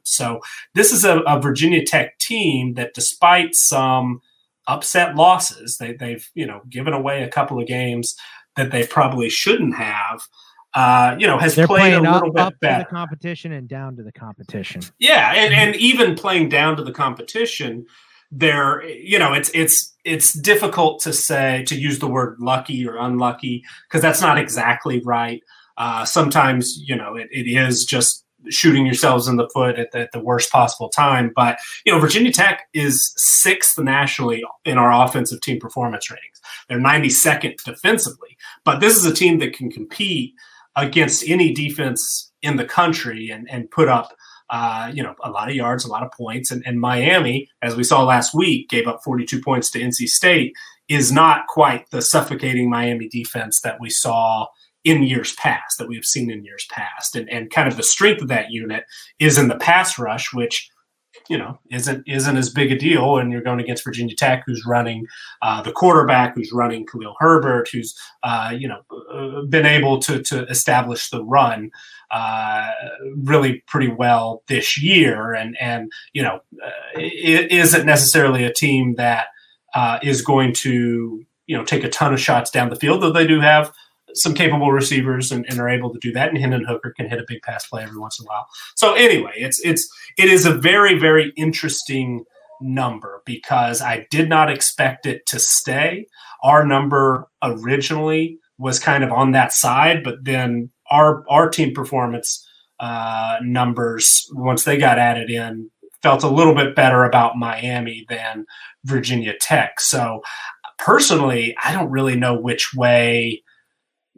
So this is a, a, Virginia Tech team that, despite some upset losses, they, they've you know given away a couple of games that they probably shouldn't have uh, you know, has They're played a little up, bit up better. To the competition and down to the competition. Yeah, and, and even playing down to the competition, there, you know, it's it's it's difficult to say to use the word lucky or unlucky because that's not exactly right. Uh, sometimes, you know, it, it is just shooting yourselves in the foot at the, at the, worst possible time. But you know, Virginia Tech is sixth nationally in our offensive team performance ratings. They're 92nd defensively, but this is a team that can compete against any defense in the country and, and put up uh, you know, a lot of yards, a lot of points. And, and Miami, as we saw last week, gave up 42 points to NC State, is not quite the suffocating Miami defense that we saw in years past, that we have seen in years past. And, and kind of the strength of that unit is in the pass rush, which you know isn't isn't as big a deal and you're going against Virginia Tech who's running uh, the quarterback who's running Khalil Herbert who's uh, you know uh, been able to to establish the run uh, really pretty well this year. And and you know uh, it isn't necessarily a team that uh, is going to you know take a ton of shots down the field though they do have some capable receivers and, and, are able to do that. And Hendon Hooker can hit a big pass play every once in a while. So anyway, it's it's it is a very very interesting number because I did not expect it to stay. Our number originally was kind of on that side, but then our our team performance uh, numbers once they got added in felt a little bit better about Miami than Virginia Tech. So personally, I don't really know which way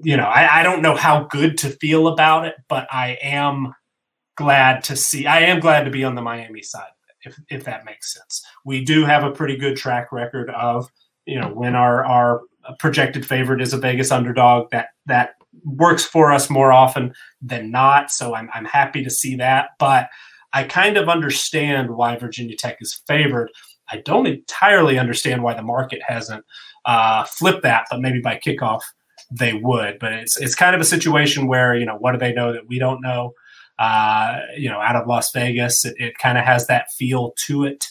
you know, I, I don't know how good to feel about it, but I am glad to see. I am glad to be on the Miami side, if if that makes sense. We do have a pretty good track record of, you know, when our our projected favorite is a Vegas underdog, that that works for us more often than not. So I'm I'm happy to see that, but I kind of understand why Virginia Tech is favored. I don't entirely understand why the market hasn't uh, flipped that, but maybe by kickoff they would. But it's it's kind of a situation where you know what do they know that we don't know? Uh, you know, out of Las Vegas, it, it kind of has that feel to it.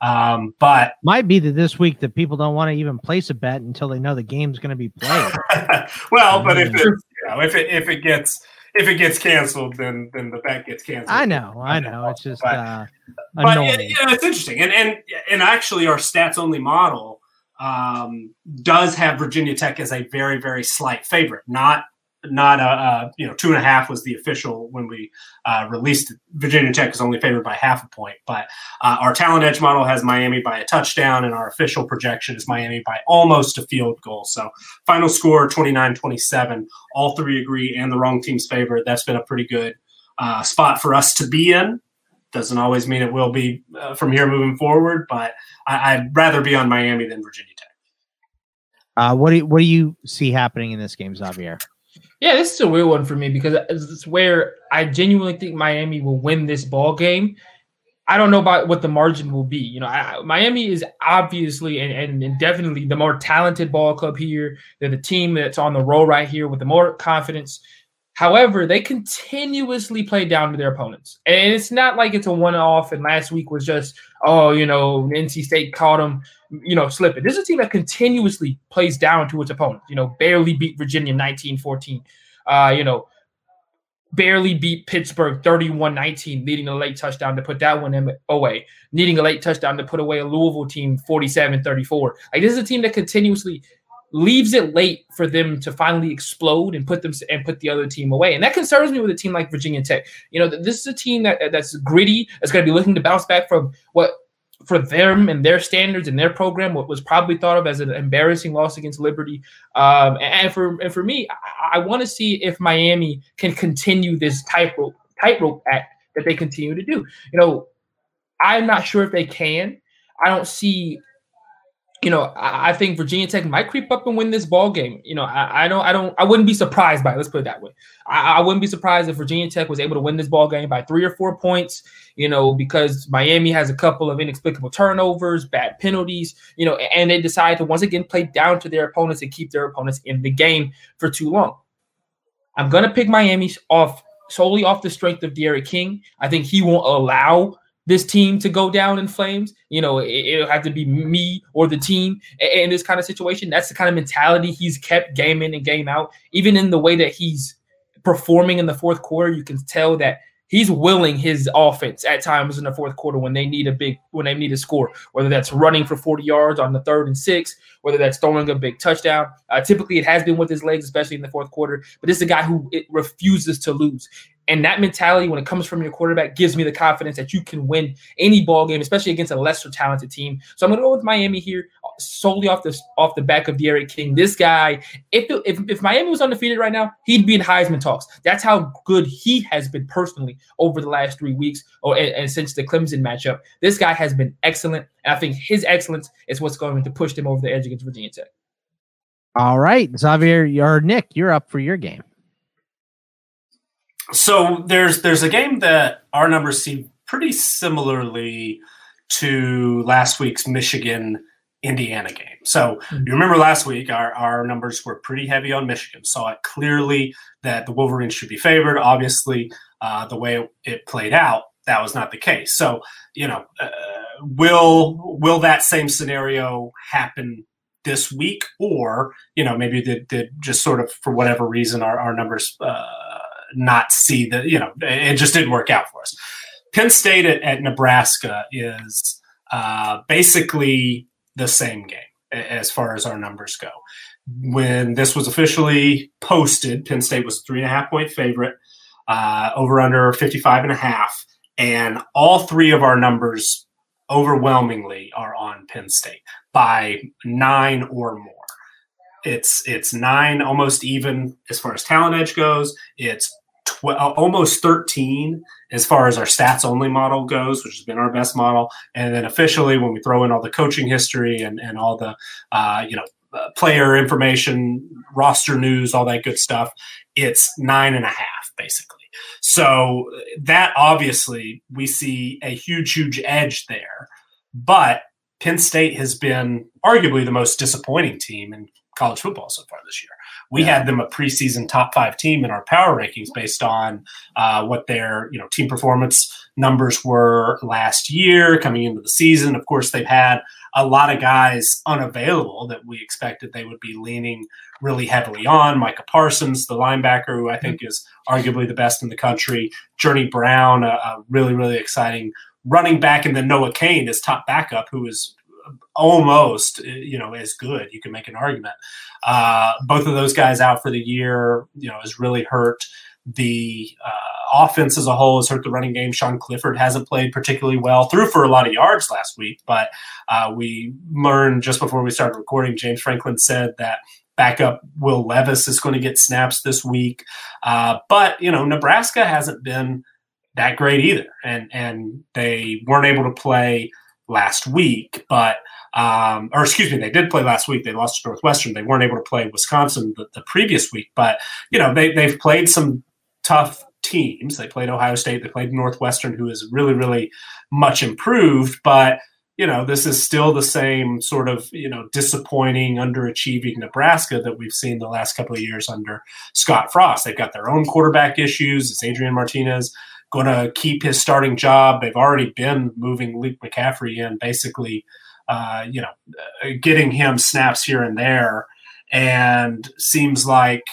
Um, but might be that this week that people don't want to even place a bet until they know the game's going to be played. well, but if it, you know, if it if it gets if it gets canceled, then then the bet gets canceled. I know, I know. It's just but, uh, but it, you know, it's interesting, and and and actually, our stats only model um, does have Virginia Tech as a very, very slight favorite. Not not a, a you know two and a half was the official when we uh, released it. Virginia Tech is only favored by half a point, but uh, our talent edge model has Miami by a touchdown, and our official projection is Miami by almost a field goal. So final score 29-27. All three agree, and the wrong team's favorite. That's been a pretty good uh, spot for us to be in. Doesn't always mean it will be uh, from here moving forward, but I, would rather be on Miami than Virginia Tech. Uh, what do you, what do you see happening in this game, Xavier? Yeah, this is a weird one for me because it's where I genuinely think Miami will win this ball game. I don't know about what the margin will be. You know, I, Miami is obviously and, and, and, definitely the more talented ball club here. They're the team that's on the roll right here with the more confidence. However, they continuously play down to their opponents. And it's not like it's a one off and last week was just, oh, you know, NC State caught them, you know, slipping. This is a team that continuously plays down to its opponents, you know, barely beat Virginia 19 14. Uh, you know, barely beat Pittsburgh 31 19, needing a late touchdown to put that one away, needing a late touchdown to put away a Louisville team 47 34. Like, this is a team that continuously leaves it late for them to finally explode and put them and put the other team away. And that concerns me with a team like Virginia Tech. You know, this is a team that that's gritty, that's going to be looking to bounce back from what for them and their standards and their program what was probably thought of as an embarrassing loss against Liberty. Um, and for and for me, I, I want to see if Miami can continue this tightrope tightrope act that they continue to do. You know, I'm not sure if they can. I don't see you know, I, think Virginia Tech might creep up and win this ball game. You know, I, I don't, I don't, I wouldn't be surprised by it. Let's put it that way. I, I, wouldn't be surprised if Virginia Tech was able to win this ball game by three or four points. You know, because Miami has a couple of inexplicable turnovers, bad penalties. You know, and they decide to once again play down to their opponents and keep their opponents in the game for too long. I'm gonna pick Miami off solely off the strength of D'Eriq King. I think he won't allow this team to go down in flames. You know, it, will have to be me or the team in this kind of situation. That's the kind of mentality he's kept game in and game out. Even in the way that he's performing in the fourth quarter, you can tell that he's willing his offense at times in the fourth quarter when they need a big when they need a score whether that's running for 40 yards on the third and six whether that's throwing a big touchdown uh, typically it has been with his legs especially in the fourth quarter but this is a guy who refuses to lose and that mentality, when it comes from your quarterback, gives me the confidence that you can win any ball game, especially against a lesser talented team. So I'm going to go with Miami here, solely off the off the back of D'Eriq King. This guy, if, if if Miami was undefeated right now, he'd be in Heisman talks. That's how good he has been personally over the last three weeks, or and, and since the Clemson matchup. This guy has been excellent, and I think his excellence is what's going to push them over the edge against Virginia Tech. All right, Xavier, or Nick, you're up for your game so there's there's a game that our numbers see pretty similarly to last week's Michigan Indiana game. So mm-hmm. you remember last week our, our numbers were pretty heavy on Michigan. Saw it clearly that the Wolverines should be favored. Obviously, uh, the way it played out, that was not the case. So you know, uh, will will that same scenario happen this week, or you know maybe did, did just sort of for whatever reason our, our numbers. Uh, not see the you know, it just didn't work out for us. Penn State at, at Nebraska is uh, basically the same game as far as our numbers go. When this was officially posted, Penn State was three and a half point favorite, uh, over under 55 and a half. And all three of our numbers overwhelmingly are on Penn State by nine or more. It's it's nine, almost even as far as talent edge goes. It's tw- uh, almost thirteen as far as our stats only model goes, which has been our best model. And then officially, when we throw in all the coaching history and and all the uh, you know uh, player information, roster news, all that good stuff, it's nine and a half basically. So that obviously we see a huge, huge edge there. But Penn State has been arguably the most disappointing team in college football so far this year. We yeah. had them a preseason top five team in our power rankings based on uh, what their you know team performance numbers were last year coming into the season. Of course, they've had a lot of guys unavailable that we expected they would be leaning really heavily on. Micah Parsons, the linebacker, who I think is arguably the best in the country. Journey Brown, a, a really really exciting running back, and then Noah Cain, his top backup, who is almost you know as good. You can make an argument. Uh, both of those guys out for the year, you know, has really hurt the uh, offense as a whole. Has hurt the running game. Sean Clifford hasn't played particularly well. Threw for a lot of yards last week, but uh, we learned just before we started recording. James Franklin said that backup Will Levis is going to get snaps this week. Uh, but you know, Nebraska hasn't been that great either, and and they weren't able to play last week, but um, or excuse me, they did play last week. They lost to Northwestern. They weren't able to play Wisconsin the, the previous week, but you know they they've played some tough teams. They played Ohio State. They played Northwestern, who is really really much improved, but you know, this is still the same sort of, you know, disappointing, underachieving Nebraska that we've seen the last couple of years under Scott Frost. They've got their own quarterback issues. it's Adrian Martinez going to keep his starting job? They've already been moving Luke McCaffrey in, basically, uh, you know, uh, getting him snaps here and there. And seems like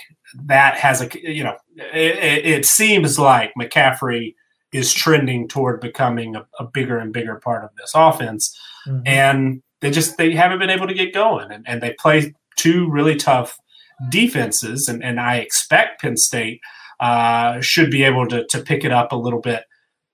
that has a, you know, it, it seems like McCaffrey is trending toward becoming a, a bigger and bigger part of this offense. Mm-hmm. And they just they haven't been able to get going. And, and they play two really tough defenses. And, and I expect Penn State uh, should be able to, to pick it up a little bit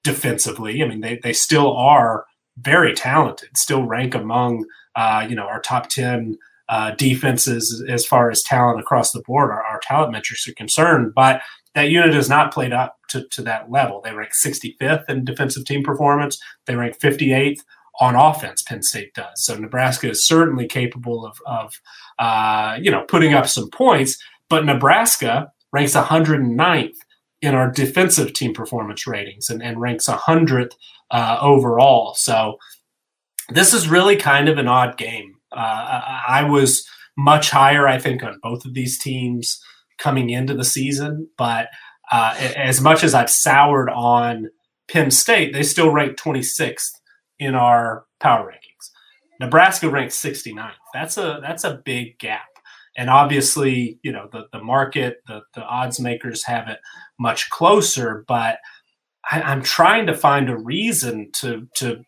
defensively. I mean, they, they still are very talented, still rank among uh, you know our top 10 uh, defenses as far as talent across the board. Our, our talent metrics are concerned, but that unit has not played up to, to that level. They rank 65th in defensive team performance. They rank 58th on offense. Penn State does. So Nebraska is certainly capable of, of uh, you know, putting up some points. But Nebraska ranks 109th in our defensive team performance ratings and, and ranks 100th uh, overall. So this is really kind of an odd game. Uh, I was much higher, I think, on both of these teams coming into the season, but uh, as much as I've soured on Penn State, they still rank 26th in our power rankings. Nebraska ranks 69th. That's a that's a big gap. And obviously, you know, the, the market, the, the odds makers have it much closer, but I, I'm trying to find a reason to to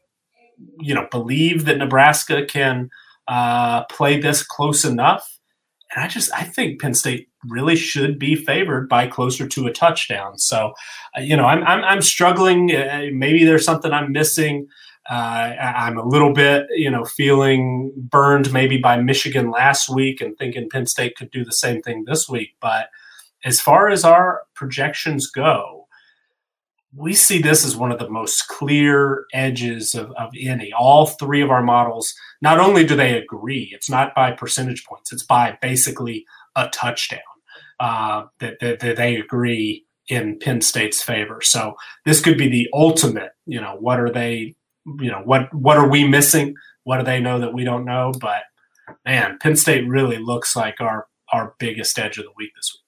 you know believe that Nebraska can uh, play this close enough and I just I think Penn State really should be favored by closer to a touchdown. So, uh, you know, I'm I'm, I'm struggling. Uh, maybe there's something I'm missing. Uh, I'm a little bit, you know, feeling burned maybe by Michigan last week and thinking Penn State could do the same thing this week. But as far as our projections go, we see this as one of the most clear edges of, of any. All three of our models, not only do they agree, it's not by percentage points, it's by basically a touchdown uh, that, that, that they agree in Penn State's favor. So this could be the ultimate, you know, what are they, you know, what what are we missing? What do they know that we don't know? But man, Penn State really looks like our our biggest edge of the week this week.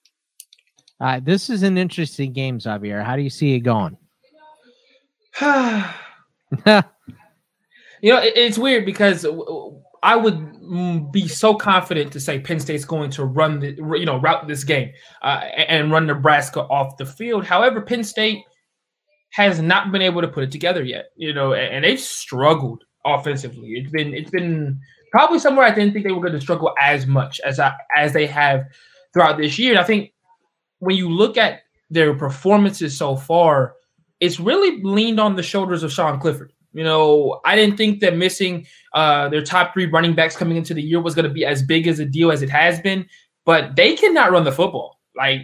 Uh, this is an interesting game, Xavier. How do you see it going? you know, it, it's weird because I would mm, be so confident to say Penn State's going to run the, you know, route this game uh, and run Nebraska off the field. However, Penn State has not been able to put it together yet. You know, and they've struggled offensively. It's been it's been probably somewhere I didn't think they were going to struggle as much as I, as they have throughout this year. And I think when you look at their performances so far, it's really leaned on the shoulders of Sean Clifford. You know, I didn't think that missing uh, their top three running backs coming into the year was going to be as big as a deal as it has been, but they cannot run the football. Like,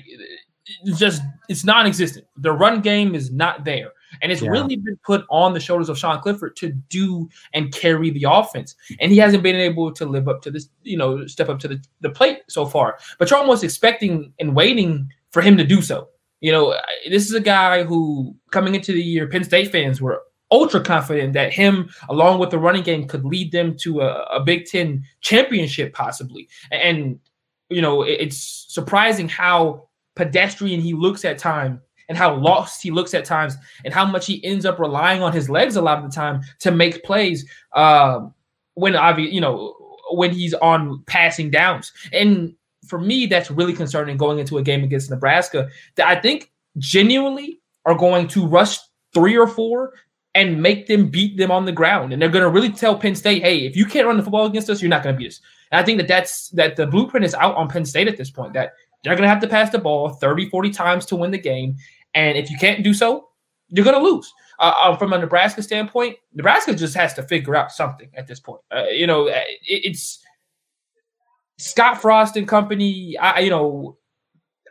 just it's non-existent. The run game is not there, and it's yeah. really been put on the shoulders of Sean Clifford to do and carry the offense. And he hasn't been able to live up to this, you know, step up to the, the plate so far. But you're almost expecting and waiting for him to do so. You know, this is a guy who coming into the year, Penn State fans were ultra confident that him, along with the running game, could lead them to a, a Big Ten championship possibly. And you know, it's surprising how pedestrian he looks at time and how lost he looks at times and how much he ends up relying on his legs a lot of the time to make plays uh, when obviously you know when he's on passing downs and for me, that's really concerning going into a game against Nebraska that I think genuinely are going to rush three or four and make them beat them on the ground. And they're going to really tell Penn State, hey, if you can't run the football against us, you're not going to beat us. And I think that that's that the blueprint is out on Penn State at this point, that they're going to have to pass the ball 30, 40 times to win the game. And if you can't do so, you're going to lose. Uh, uh, from a Nebraska standpoint, Nebraska just has to figure out something at this point. Uh, you know, it, it's Scott Frost and company, I you know,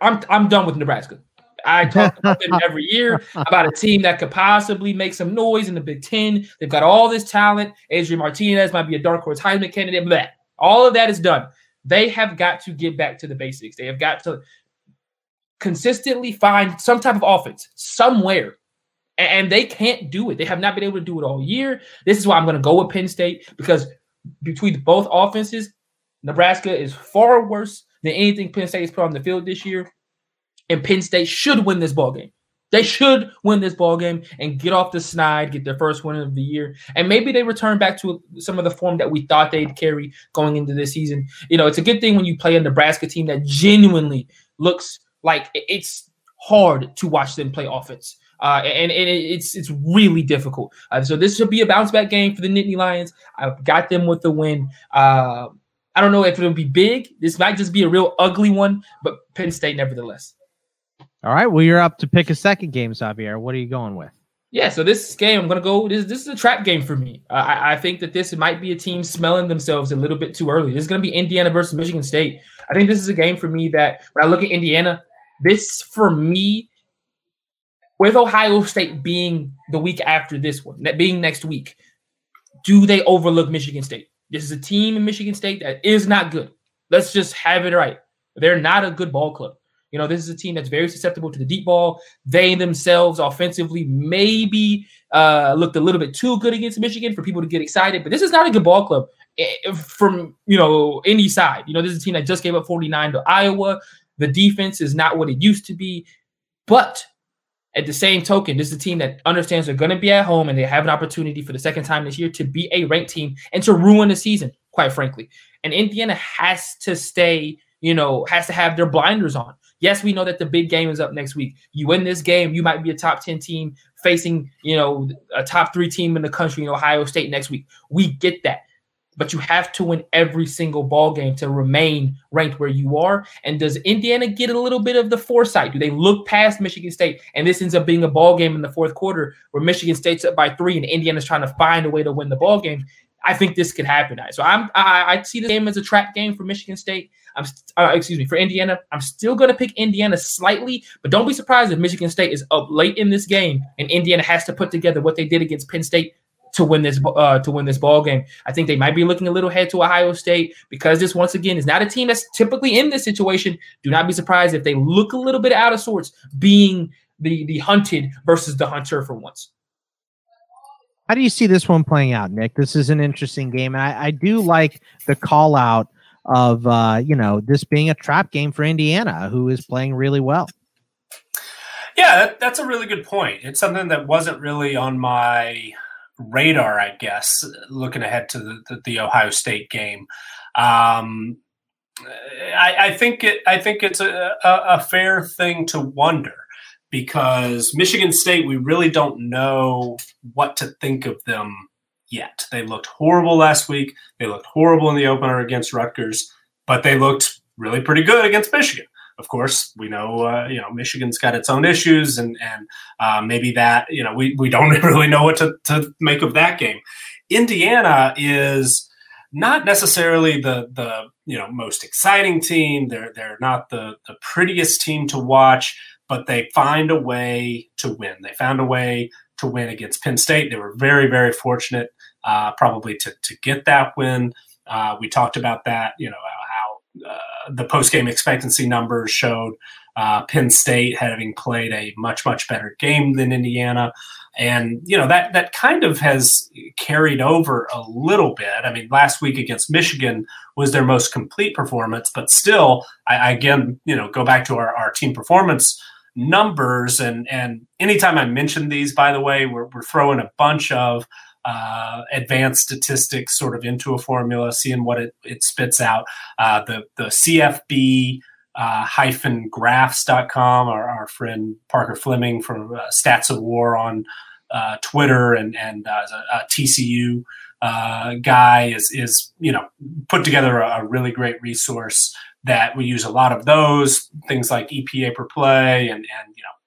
I'm I'm done with Nebraska. I talk about them every year about a team that could possibly make some noise in the Big Ten. They've got all this talent. Adrian Martinez might be a dark horse Heisman candidate. Blah. All of that is done. They have got to get back to the basics. They have got to consistently find some type of offense somewhere. And they can't do it. They have not been able to do it all year. This is why I'm going to go with Penn State because between both offenses, Nebraska is far worse than anything Penn State has put on the field this year. And Penn State should win this ball game. They should win this ball game and get off the snide, get their first win of the year, and maybe they return back to some of the form that we thought they'd carry going into this season. You know, it's a good thing when you play a Nebraska team that genuinely looks like it's hard to watch them play offense. Uh, and, and it's it's really difficult. Uh, so this should be a bounce back game for the Nittany Lions. I've got them with the win. Uh, I don't know if it'll be big. This might just be a real ugly one, but Penn State nevertheless. All right. Well, you're up to pick a second game, Xavier. What are you going with? Yeah, so this game, I'm gonna go. This this is a trap game for me. Uh, I, I think that this might be a team smelling themselves a little bit too early. This is gonna be Indiana versus Michigan State. I think this is a game for me that when I look at Indiana, this for me, with Ohio State being the week after this one, that being next week, do they overlook Michigan State? This is a team in Michigan State that is not good. Let's just have it right. They're not a good ball club. You know, this is a team that's very susceptible to the deep ball. They themselves offensively maybe uh, looked a little bit too good against Michigan for people to get excited, but this is not a good ball club eh, from, you know, any side. You know, this is a team that just gave up 49 to Iowa. The defense is not what it used to be. But at the same token, this is a team that understands they're going to be at home and they have an opportunity for the second time this year to be a ranked team and to ruin the season, quite frankly. And Indiana has to stay, you know, has to have their blinders on. Yes, we know that the big game is up next week. You win this game, you might be a top 10 team facing, you know, a top three team in the country in Ohio State next week. We get that. But you have to win every single ball game to remain ranked where you are. And does Indiana get a little bit of the foresight? Do they look past Michigan State and this ends up being a ball game in the fourth quarter where Michigan State's up by three and Indiana's trying to find a way to win the ball game? I think this could happen. So I'm I, I see the game as a trap game for Michigan State. I'm uh, excuse me for Indiana. I'm still going to pick Indiana slightly, but don't be surprised if Michigan State is up late in this game and Indiana has to put together what they did against Penn State to win this uh, to win this ball game. I think they might be looking a little ahead to Ohio State because this once again is not a team that's typically in this situation. Do not be surprised if they look a little bit out of sorts, being the the hunted versus the hunter for once. How do you see this one playing out, Nick? This is an interesting game, and I, I do like the call out of uh, you know this being a trap game for Indiana, who is playing really well. Yeah, that, that's a really good point. It's something that wasn't really on my radar, I guess, looking ahead to the, the, the Ohio State game. Um, I, I, think it. I think it's a, a, a fair thing to wonder because Michigan State, we really don't know what to think of them yet. They looked horrible last week. They looked horrible in the opener against Rutgers, but they looked really pretty good against Michigan. Of course, we know uh, you know Michigan's got its own issues, and and uh, maybe that you know we we don't really know what to, to make of that game. Indiana is not necessarily the the you know most exciting team. They're they're not the the prettiest team to watch, but they find a way to win. They found a way to win against Penn State. They were very very fortunate uh, probably to, to get that win. Uh, we talked about that, you know, how uh, the post game expectancy numbers showed uh, Penn State having played a much, much better game than Indiana. And, you know, that, that kind of has carried over a little bit. I mean, last week against Michigan was their most complete performance, but still, I, I again, you know, go back to our, our team performance numbers. And, and anytime I mention these, by the way, we're, we're throwing a bunch of uh, advanced statistics sort of into a formula, seeing what it, it spits out. Uh, the the CFB uh, hyphen graphs.com, our, our friend Parker Fleming from uh, Stats of War on uh, Twitter and and uh, a, a, TCU guy is is you know put together a, a, really great resource that we use a lot of those things like EPA per play and and you know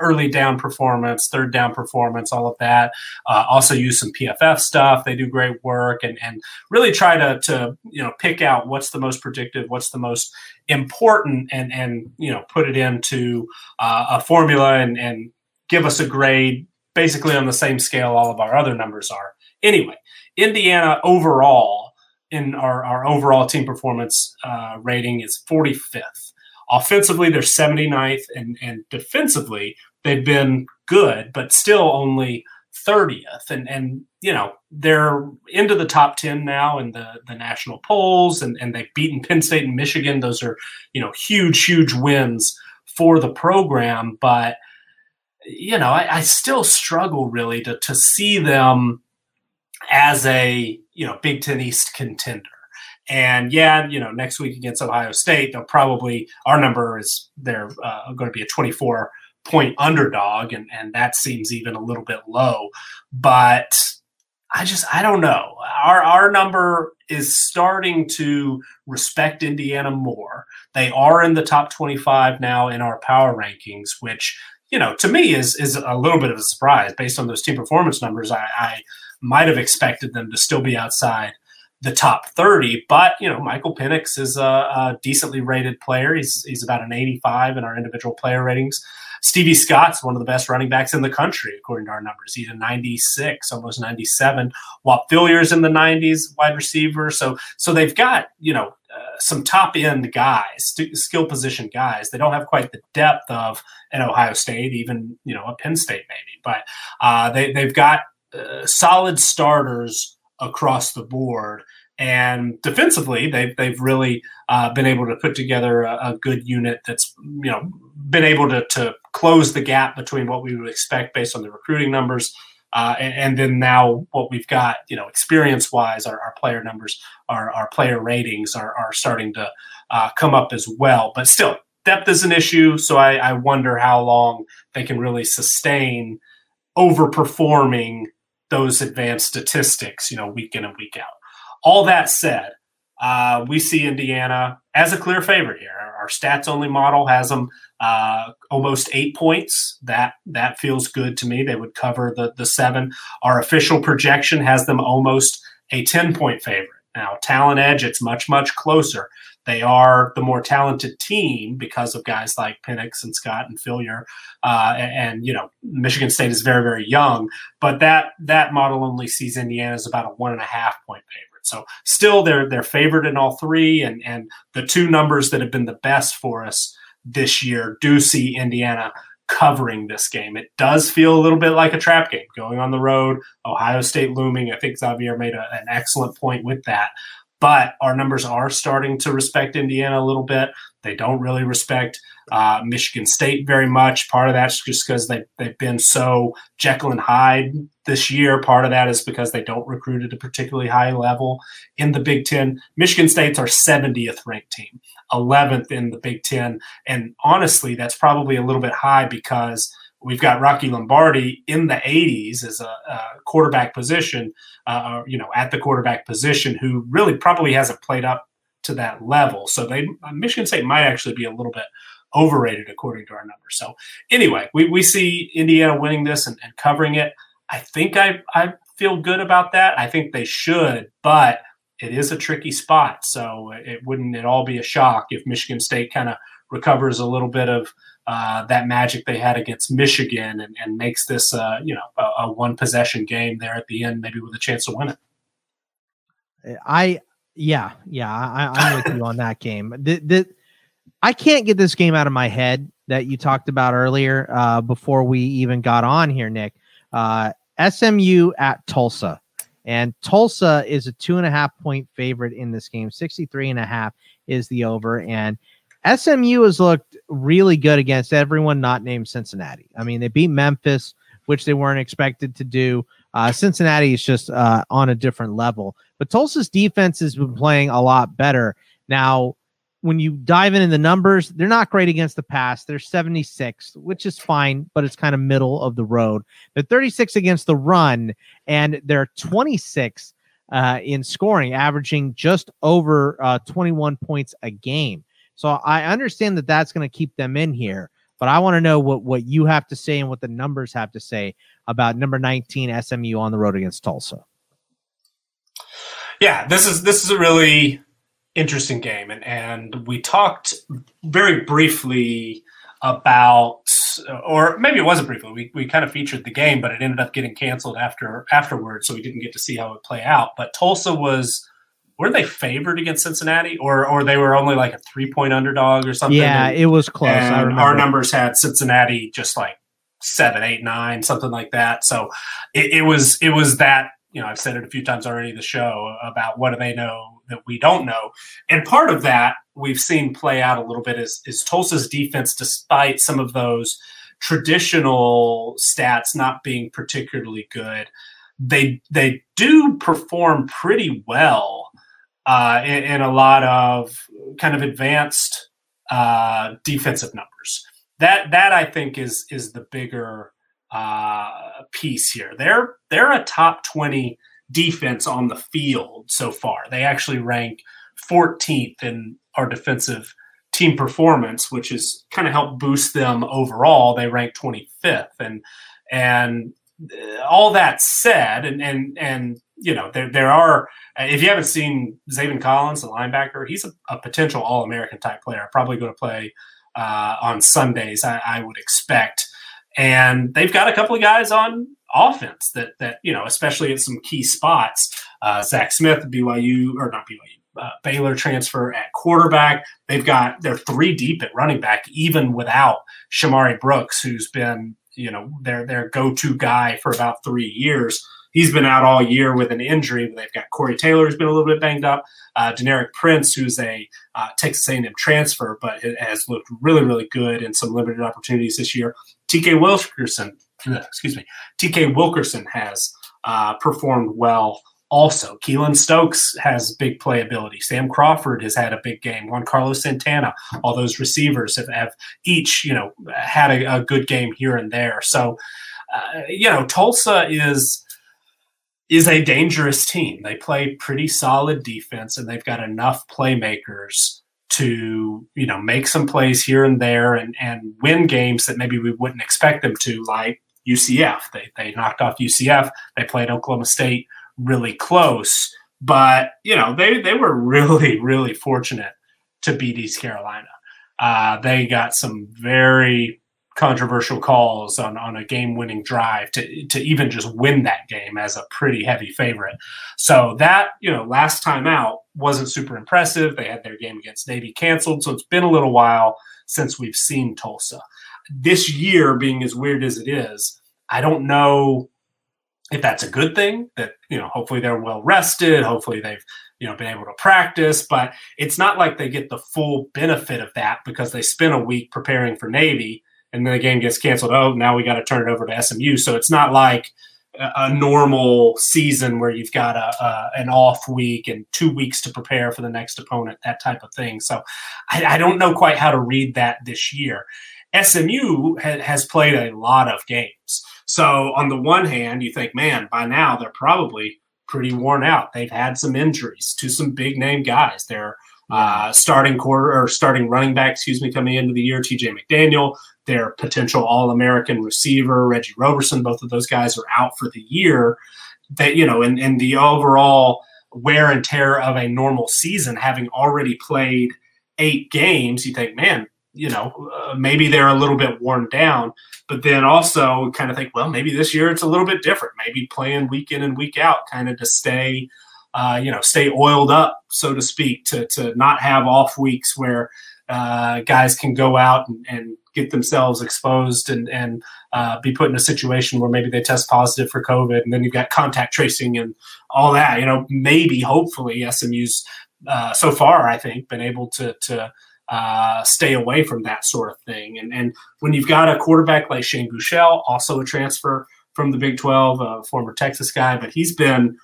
early down performance, third down performance, all of that. Uh, also use some PFF stuff. They do great work and, and really try to, to, you know, pick out what's the most predictive, what's the most important and and you know put it into uh, a formula and and give us a grade basically on the same scale all of our other numbers are. Anyway, Indiana overall in our, our overall team performance uh, rating is 45th. Offensively, they're 79th, and, and defensively, they've been good, but still only 30th. And, and you know, they're into the top 10 now in the, the national polls, and, and they've beaten Penn State and Michigan. Those are, you know, huge, huge wins for the program. But, you know, I, I still struggle really to, to see them as a, you know, Big Ten East contender. And yeah, you know, next week against Ohio State, they'll probably our number is they're uh, going to be a 24 point underdog, and and that seems even a little bit low. But I just I don't know. Our our number is starting to respect Indiana more. They are in the top 25 now in our power rankings, which you know to me is is a little bit of a surprise based on those team performance numbers. I, I might have expected them to still be outside the top 30. But, you know, Michael Penix is a, a, decently rated player. He's, he's about an 85 in our individual player ratings. Stevie Scott's one of the best running backs in the country, according to our numbers. He's a 96, almost 97. Whop Philyor's in the 90s, wide receiver. So, so they've got, you know, uh, some top end guys, skill position guys. They don't have quite the depth of an Ohio State, even, you know, a Penn State maybe, but uh, they, they've got uh, solid starters across the board. And defensively, they've they've really uh, been able to put together a, a, good unit that's you know been able to to close the gap between what we would expect based on the recruiting numbers. Uh, and, and, then now what we've got, you know, experience wise, our, our player numbers, our, our player ratings are, are starting to uh, come up as well. But still, depth is an issue. So I, I wonder how long they can really sustain overperforming those advanced statistics, you know, week in and week out. All that said, uh, we see Indiana as a clear favorite here. Our, stats only model has them uh, almost eight points. That that feels good to me. They would cover the the seven. Our official projection has them almost a ten point favorite. Now, talent edge, it's much much closer. They are the more talented team because of guys like Penix and Scott and Philyor. Uh, and, and, you know, Michigan State is very, very young, but that that model only sees Indiana as about a one and a half point favorite. So still they're they're favored in all three, and and the two numbers that have been the best for us this year do see Indiana covering this game. It does feel a little bit like a trap game going on the road, Ohio State looming. I think Xavier made a, an excellent point with that. But our numbers are starting to respect Indiana a little bit. They don't really respect uh, Michigan State very much. Part of that's just because they, they've been so Jekyll and Hyde this year. Part of that is because they don't recruit at a particularly high level in the Big Ten. Michigan State's our 70th ranked team, 11th in the Big Ten. And honestly, that's probably a little bit high because we've got Rocky Lombardi in the 80s as a, a quarterback position, uh, you know, at the quarterback position, who really probably hasn't played up to that level. So they Michigan State might actually be a little bit overrated according to our numbers. So anyway, we, we see Indiana winning this and, and covering it. I think I, I feel good about that. I think they should, but it is a tricky spot. So it wouldn't at all be a shock if Michigan State kind of recovers a little bit of uh, that magic they had against Michigan and, and makes this, uh, you know, a, a, one possession game there at the end, maybe with a chance to win it. I, yeah, yeah, I, I'm with you on that game. The, the, I can't get this game out of my head that you talked about earlier uh, before we even got on here, Nick. Uh, SMU at Tulsa. And Tulsa is a two and a half point favorite in this game. 63 and a half is the over. And SMU has looked really good against everyone not named Cincinnati. I mean, they beat Memphis, which they weren't expected to do. Uh, Cincinnati is just uh, on a different level, but Tulsa's defense has been playing a lot better. Now, when you dive in the numbers, they're not great against the pass. They're 76, which is fine, but it's kind of middle of the road. They're 36 against the run, and they're 26 uh, in scoring, averaging just over uh, 21 points a game. So I understand that that's going to keep them in here, but I want to know what what you have to say and what the numbers have to say about number 19 SMU on the road against Tulsa. Yeah, this is this is a really interesting game, and and we talked very briefly about, or maybe it wasn't briefly. We, we kind of featured the game, but it ended up getting canceled after afterwards, so we didn't get to see how it play out. But Tulsa was were they favored against Cincinnati, or or they were only like a three point underdog or something? Yeah, and, it was close. our numbers had Cincinnati just like seven, eight, nine, something like that. So it, it was it was that you know I've said it a few times already. The show about what do they know that we don't know, and part of that we've seen play out a little bit is is Tulsa's defense, despite some of those traditional stats not being particularly good. They they do perform pretty well uh, in, in, a lot of kind of advanced uh, defensive numbers. That that I think is is the bigger uh, piece here. They're they're a top twenty defense on the field so far. They actually rank 14th in our defensive team performance, which has kind of helped boost them overall. They rank 25th, and and uh, all that said, and and and you know there there are if you haven't seen Zaven Collins, the linebacker, he's a, a potential All American type player. Probably going to play uh, on Sundays, I, I, would expect. And they've got a couple of guys on offense that that you know, especially at some key spots. Uh, Zach Smith, BYU or not BYU, uh, Baylor transfer at quarterback. They've got they're three deep at running back, even without Shamari Brooks, who's been you know their their go to guy for about three years he's been out all year with an injury. They've got Corey Taylor, who's been a little bit banged up. Uh, Deneric Prince, who's a uh, Texas A&M transfer, but has looked really, really good in some limited opportunities this year. TK Wilkerson, excuse me, TK Wilkerson has uh, performed well. Also, Keylon Stokes has big playability. Sam Crawford has had a big game. Juan Carlos Santana, all those receivers have, have each, you know, had a, a good game here and there. So, uh, you know, Tulsa is is a dangerous team. They play pretty solid defense and they've got enough playmakers to, you know, make some plays here and there and, and win games that maybe we wouldn't expect them to, like UCF. They, they knocked off UCF. They played Oklahoma State really close, but, you know, they, they were really, really fortunate to beat East Carolina. Uh, they got some very controversial calls on, on a game winning drive to, to even just win that game as a pretty heavy favorite. So that, you know, last time out wasn't super impressive. They had their game against Navy canceled. So it's been a little while since we've seen Tulsa. This year being as weird as it is, I don't know if that's a good thing that, you know, hopefully they're well rested. Hopefully they've, you know, been able to practice, but it's not like they get the full benefit of that because they spent a week preparing for Navy and then the game gets canceled. Oh, now we got to turn it over to SMU. So it's not like a normal season where you've got a, a, an off week and two weeks to prepare for the next opponent, that type of thing. So I, I don't know quite how to read that this year. SMU ha- has played a lot of games. So on the one hand, you think, man, by now they're probably pretty worn out. They've had some injuries to some big name guys. They're uh, starting quarter or starting running back, excuse me, coming into the year, TJ McDaniel, their potential All American receiver, Reggie Roberson, both of those guys are out for the year. That, you know, in, in the overall wear and tear of a normal season, having already played eight games, you think, man, you know, uh, maybe they're a little bit worn down. But then also kind of think, well, maybe this year it's a little bit different. Maybe playing week in and week out, kind of to stay uh, you know, stay oiled up, so to speak, to, to not have off weeks where uh, guys can go out and, and, get themselves exposed and, and uh, be put in a situation where maybe they test positive for COVID, and then you've got contact tracing and all that. You know, maybe, hopefully, SMU's uh, so far, I think, been able to to uh, stay away from that sort of thing. And and when you've got a quarterback like Shane Buechele, also a transfer from the Big Twelve, a former Texas guy, but he's been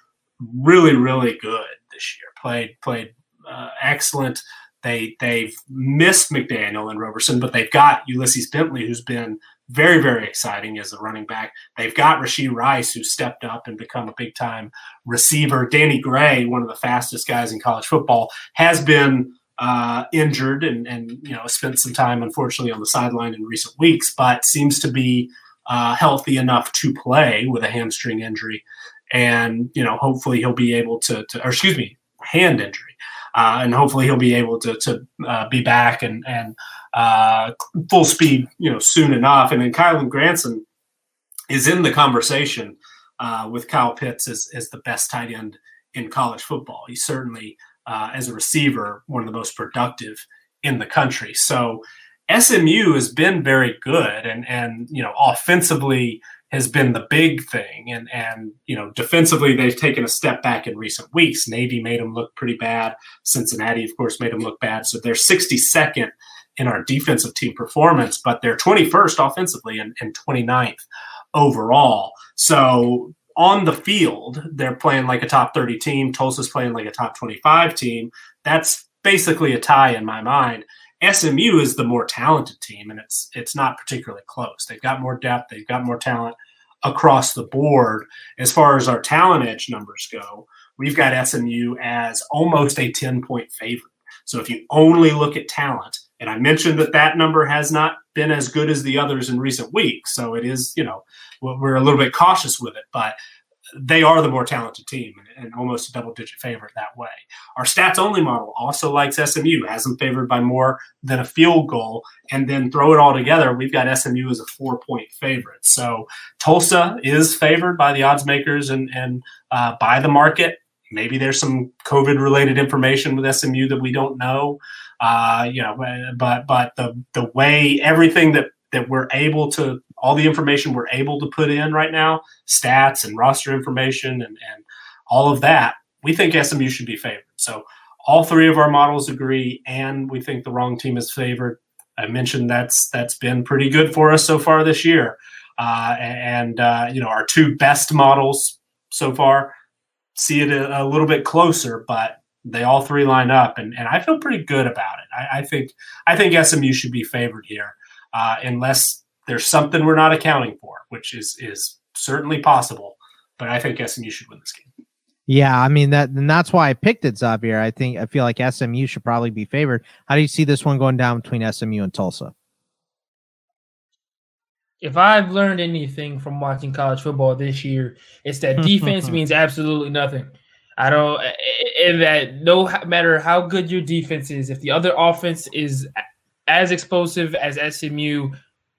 really, really good this year. Played played uh, excellent. They they've missed McDaniel and Roberson, but they've got Ulysses Bentley, who's been very very exciting as a running back. They've got Rashee Rice, who stepped up and become a big time receiver. Danny Gray, one of the fastest guys in college football, has been uh, injured and and you know spent some time unfortunately on the sideline in recent weeks, but seems to be uh, healthy enough to play with a hamstring injury and you know hopefully he'll be able to, to or excuse me hand injury uh, and hopefully he'll be able to to uh, be back and and uh, full speed, you know, soon enough. And then Kylen Granson is in the conversation uh, with Kyle Pitts as, as the best tight end in college football. He's certainly, uh, as a receiver, one of the most productive in the country. So SMU has been very good, and and you know, offensively has been the big thing, and and you know, defensively they've taken a step back in recent weeks. Navy made them look pretty bad. Cincinnati, of course, made them look bad. So they're 62nd in our defensive team performance, but they're 21st offensively and, and 29th overall. So on the field, they're playing like a top 30 team. Tulsa's playing like a top 25 team. That's basically a tie in my mind. SMU is the more talented team, and it's it's not particularly close. They've got more depth, they've got more talent across the board. As far as our talent edge numbers go, we've got SMU as almost a 10 point favorite. So if you only look at talent, and I mentioned that that number has not been as good as the others in recent weeks. So it is, you know, we're a little bit cautious with it, but they are the more talented team and, and almost a double digit favorite that way. Our stats only model also likes SMU, has them favored by more than a field goal. And then throw it all together, we've got SMU as a four point favorite. So Tulsa is favored by the odds makers and, and uh, by the market. Maybe there's some COVID related information with SMU that we don't know. Uh, you know, but but the the way everything that that we're able to all the information we're able to put in right now, stats and roster information and and all of that, we think SMU should be favored. So all three of our models agree, and we think the wrong team is favored. I mentioned that's that's been pretty good for us so far this year, uh, and uh, you know our two best models so far see it a, a little bit closer, but they all three line up, and, and I feel pretty good about it. I, I think I think SMU should be favored here, uh, unless there's something we're not accounting for, which is is certainly possible. But I think SMU should win this game. Yeah, I mean that, and that's why I picked it, Xavier. I think I feel like SMU should probably be favored. How do you see this one going down between SMU and Tulsa? If I've learned anything from watching college football this year, it's that defense means absolutely nothing. I don't, and that no matter how good your defense is, if the other offense is as explosive as SMU,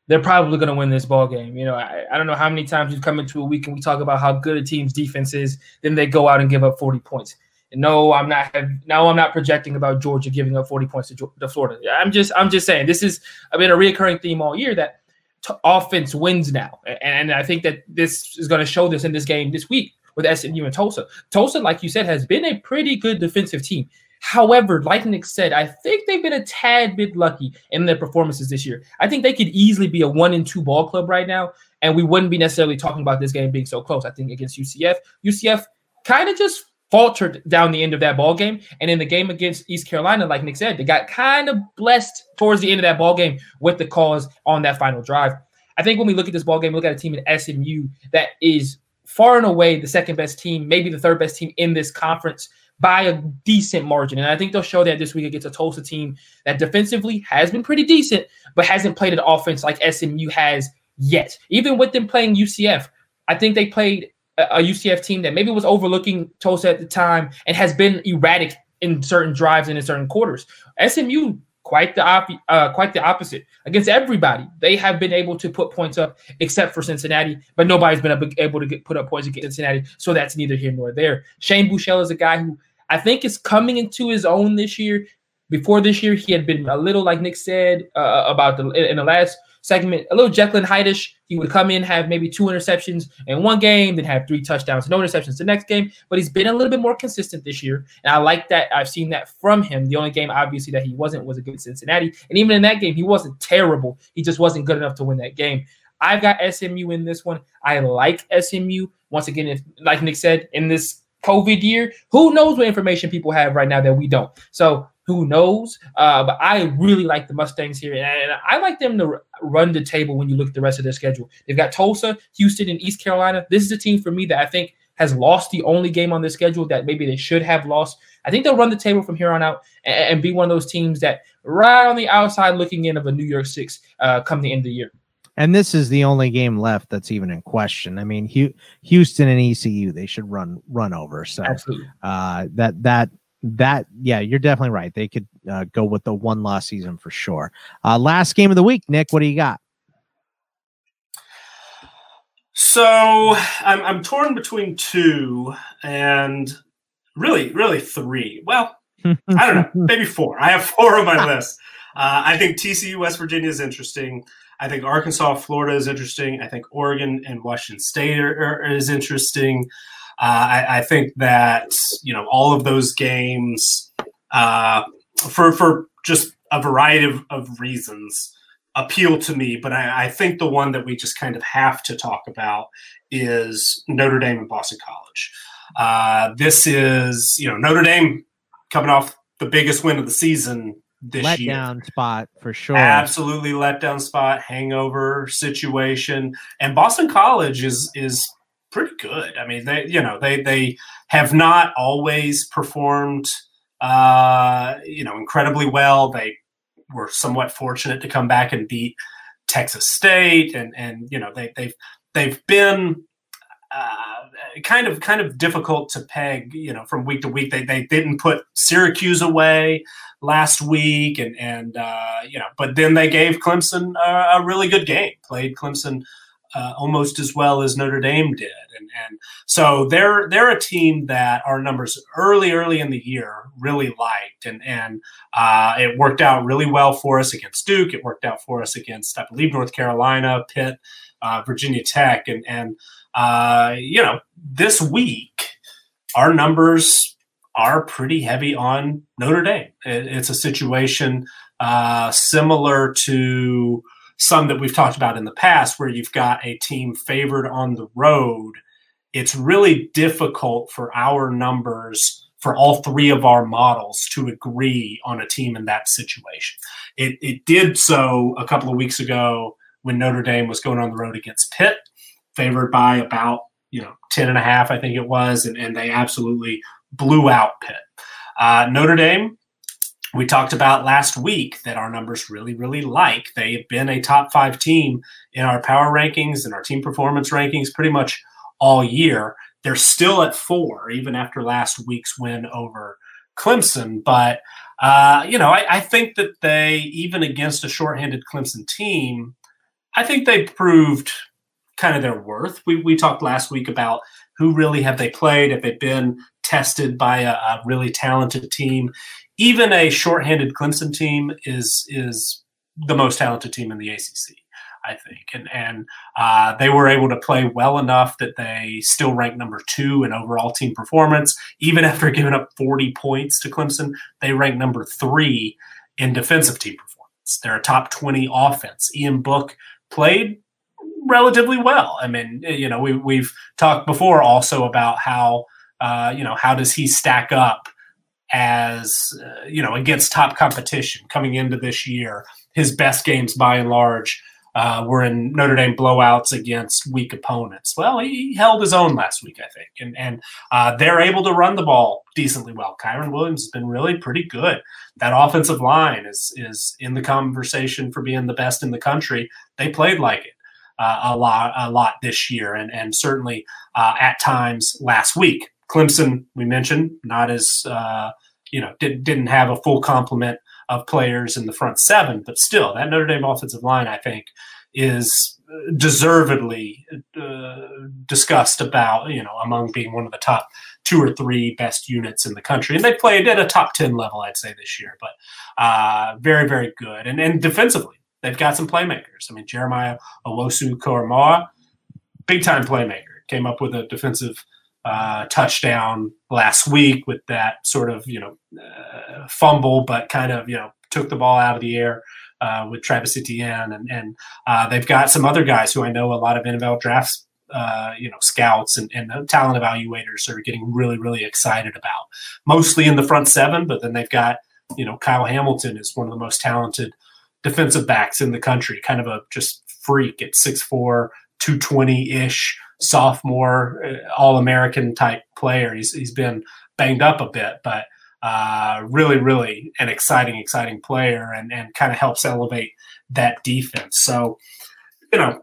they're probably going to win this ball game. You know, I, I, don't know how many times we've come into a week and we talk about how good a team's defense is, then they go out and give up 40 points. And no, I'm not. No, I'm not projecting about Georgia giving up 40 points to, to Florida. I'm just, I'm just saying this is I been a reoccurring theme all year that t- offense wins now, and, and I think that this is going to show this in this game this week with SMU and Tulsa. Tulsa, like you said, has been a pretty good defensive team. However, like Nick said, I think they've been a tad bit lucky in their performances this year. I think they could easily be a one and two ball club right now, and we wouldn't be necessarily talking about this game being so close. I think against UCF, UCF kind of just faltered down the end of that ball game, and in the game against East Carolina, like Nick said, they got kind of blessed towards the end of that ball game with the calls on that final drive. I think when we look at this ball game, we look at a team in SMU that is far and away the second best team, maybe the third best team in this conference by a decent margin. And I think they'll show that this week against a Tulsa team that defensively has been pretty decent, but hasn't played an offense like SMU has yet. Even with them playing UCF, I think they played a, UCF team that maybe was overlooking Tulsa at the time and has been erratic in certain drives and in certain quarters. SMU quite the op- uh, quite the opposite against everybody. They have been able to put points up, except for Cincinnati, but nobody's been able to get, put up points against Cincinnati. So that's neither here nor there. Shane Buechele is a guy who I think it's coming into his own this year. Before this year, he had been a little, like Nick said uh, about the in the last segment, a little Jekyll and Hyde-ish. He would come in, have maybe two interceptions in one game, then have three touchdowns, no interceptions the next game. But he's been a little bit more consistent this year. And I like that. I've seen that from him. The only game, obviously, that he wasn't was against Cincinnati. And even in that game, he wasn't terrible. He just wasn't good enough to win that game. I've got SMU in this one. I like SMU. Once again, if like Nick said, in this COVID year, who knows what information people have right now that we don't. So who knows? Uh, but I really like the Mustangs here, and I like them to run the table when you look at the rest of their schedule. They've got Tulsa, Houston, and East Carolina. This is a team for me that I think has lost the only game on their schedule that maybe they should have lost. I think they'll run the table from here on out and, and be one of those teams that right on the outside looking in of a New Year's Six uh, come the end of the year. And this is the only game left that's even in question. I mean, Houston and ECU they should run run over. So Uh, that that that yeah, you're definitely right. They could uh, go with the one loss season for sure. Uh, last game of the week, Nick. What do you got? So I'm I'm torn between two and really really three. Well, I don't know, maybe four. I have four on my list. Uh, I think TCU West Virginia is interesting. I think Arkansas Florida is interesting. I think Oregon and Washington State are, are, is interesting. Uh, I, I, think that you know all of those games uh, for for just a variety of, of reasons appeal to me, but I, I, think the one that we just kind of have to talk about is Notre Dame and Boston College. Uh, this is you know Notre Dame coming off the biggest win of the season this let year. down spot for sure. Absolutely letdown spot, hangover situation, and Boston College is is pretty good. I mean, they you know they they have not always performed uh, you know incredibly well. They were somewhat fortunate to come back and beat Texas State, and and you know they they've they've been. Uh, kind of kind of difficult to peg you know from week to week. They, they didn't put syracuse away last week and and uh, you know but then they gave clemson a, a really good game played clemson uh, almost as well as Notre Dame did, and and so they're they're a team that our numbers early early in the year really liked, and and uh, it worked out really well for us against Duke. It worked out for us against I believe North Carolina, Pitt, uh, Virginia Tech, and and uh, you know this week our numbers are pretty heavy on Notre Dame. It, it's a situation uh, similar to some that we've talked about in the past where you've got a team favored on the road, it's really difficult for our numbers for all three of our models to agree on a team in that situation. It, it did so a couple of weeks ago when Notre Dame was going on the road against Pitt, favored by about, you know, 10 and a half, I think it was, and, and they absolutely blew out Pitt. Uh, Notre Dame we talked about last week that our numbers really, really like. They have been a top five team in our power rankings and our team performance rankings pretty much all year. They're still at four, even after last week's win over Clemson. But, uh, you know, I, I think that they, even against a shorthanded Clemson team, I think they proved kind of their worth. We, we talked last week about who really have they played, have they been tested by a, a really talented team even a shorthanded Clemson team is is the most talented team in the ACC. I think, and and uh, they were able to play well enough that they still rank number two in overall team performance, even after giving up 40 points to Clemson. They rank number three in defensive team performance. They're a top 20 offense. Ian Book played relatively well. I mean, you know, we we've talked before also about how uh, you know how does he stack up as uh, you know against top competition coming into this year. His best games, by and large, uh, were in Notre Dame blowouts against weak opponents. Well, he held his own last week, I think, and and uh, they're able to run the ball decently well. Kyren Williams has been really pretty good. That offensive line is is in the conversation for being the best in the country. They played like it. Uh, a lot, a lot this year, and and certainly uh, at times last week. Clemson, we mentioned, not as uh, you know did, didn't have a full complement of players in the front seven, but still, that Notre Dame offensive line, I think, is deservedly uh, discussed about you know among being one of the top two or three best units in the country, and they played at a top ten level, I'd say this year, but uh, very very good, and and defensively, they've got some playmakers. I mean, Jeremiah Owusu Koramoah, big time playmaker, came up with a defensive uh, touchdown last week with that sort of you know uh, fumble, but kind of you know took the ball out of the air uh, with Travis Etienne, and and uh, they've got some other guys who I know a lot of NFL drafts. Uh, you know, scouts and, and talent evaluators are getting really, really excited about. Mostly in the front seven, but then they've got, you know, Kyle Hamilton is one of the most talented defensive backs in the country, kind of a just freak at 6'4, 220 ish sophomore, uh, all American type player. He's, he's been banged up a bit, but uh, really, really an exciting, exciting player and, and kind of helps elevate that defense. So, you know,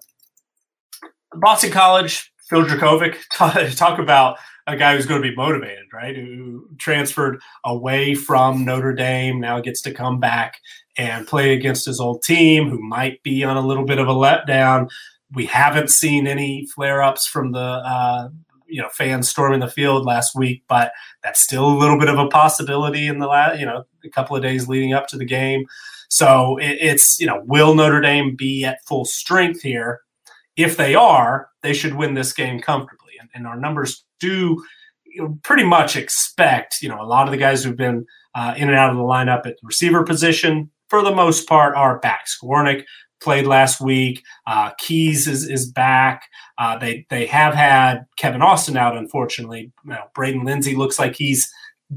Boston College, Phil Jurkovec, talk, talk about a guy who's going to be motivated, right? Who transferred away from Notre Dame, now gets to come back and play against his old team, who might be on a little bit of a letdown. We haven't seen any flare ups from the uh, you know fans storming the field last week, but that's still a little bit of a possibility in the last you know a couple of days leading up to the game. So it, it's you know will Notre Dame be at full strength here? If they are, they should win this game comfortably, and, our numbers do pretty much expect you know a lot of the guys who've been uh, in and out of the lineup at the receiver position for the most part are back. Skowronek played last week. Uh, Keys is, is back. Uh, they they have had Kevin Austin out, unfortunately. You know, Braden Lenzy looks like he's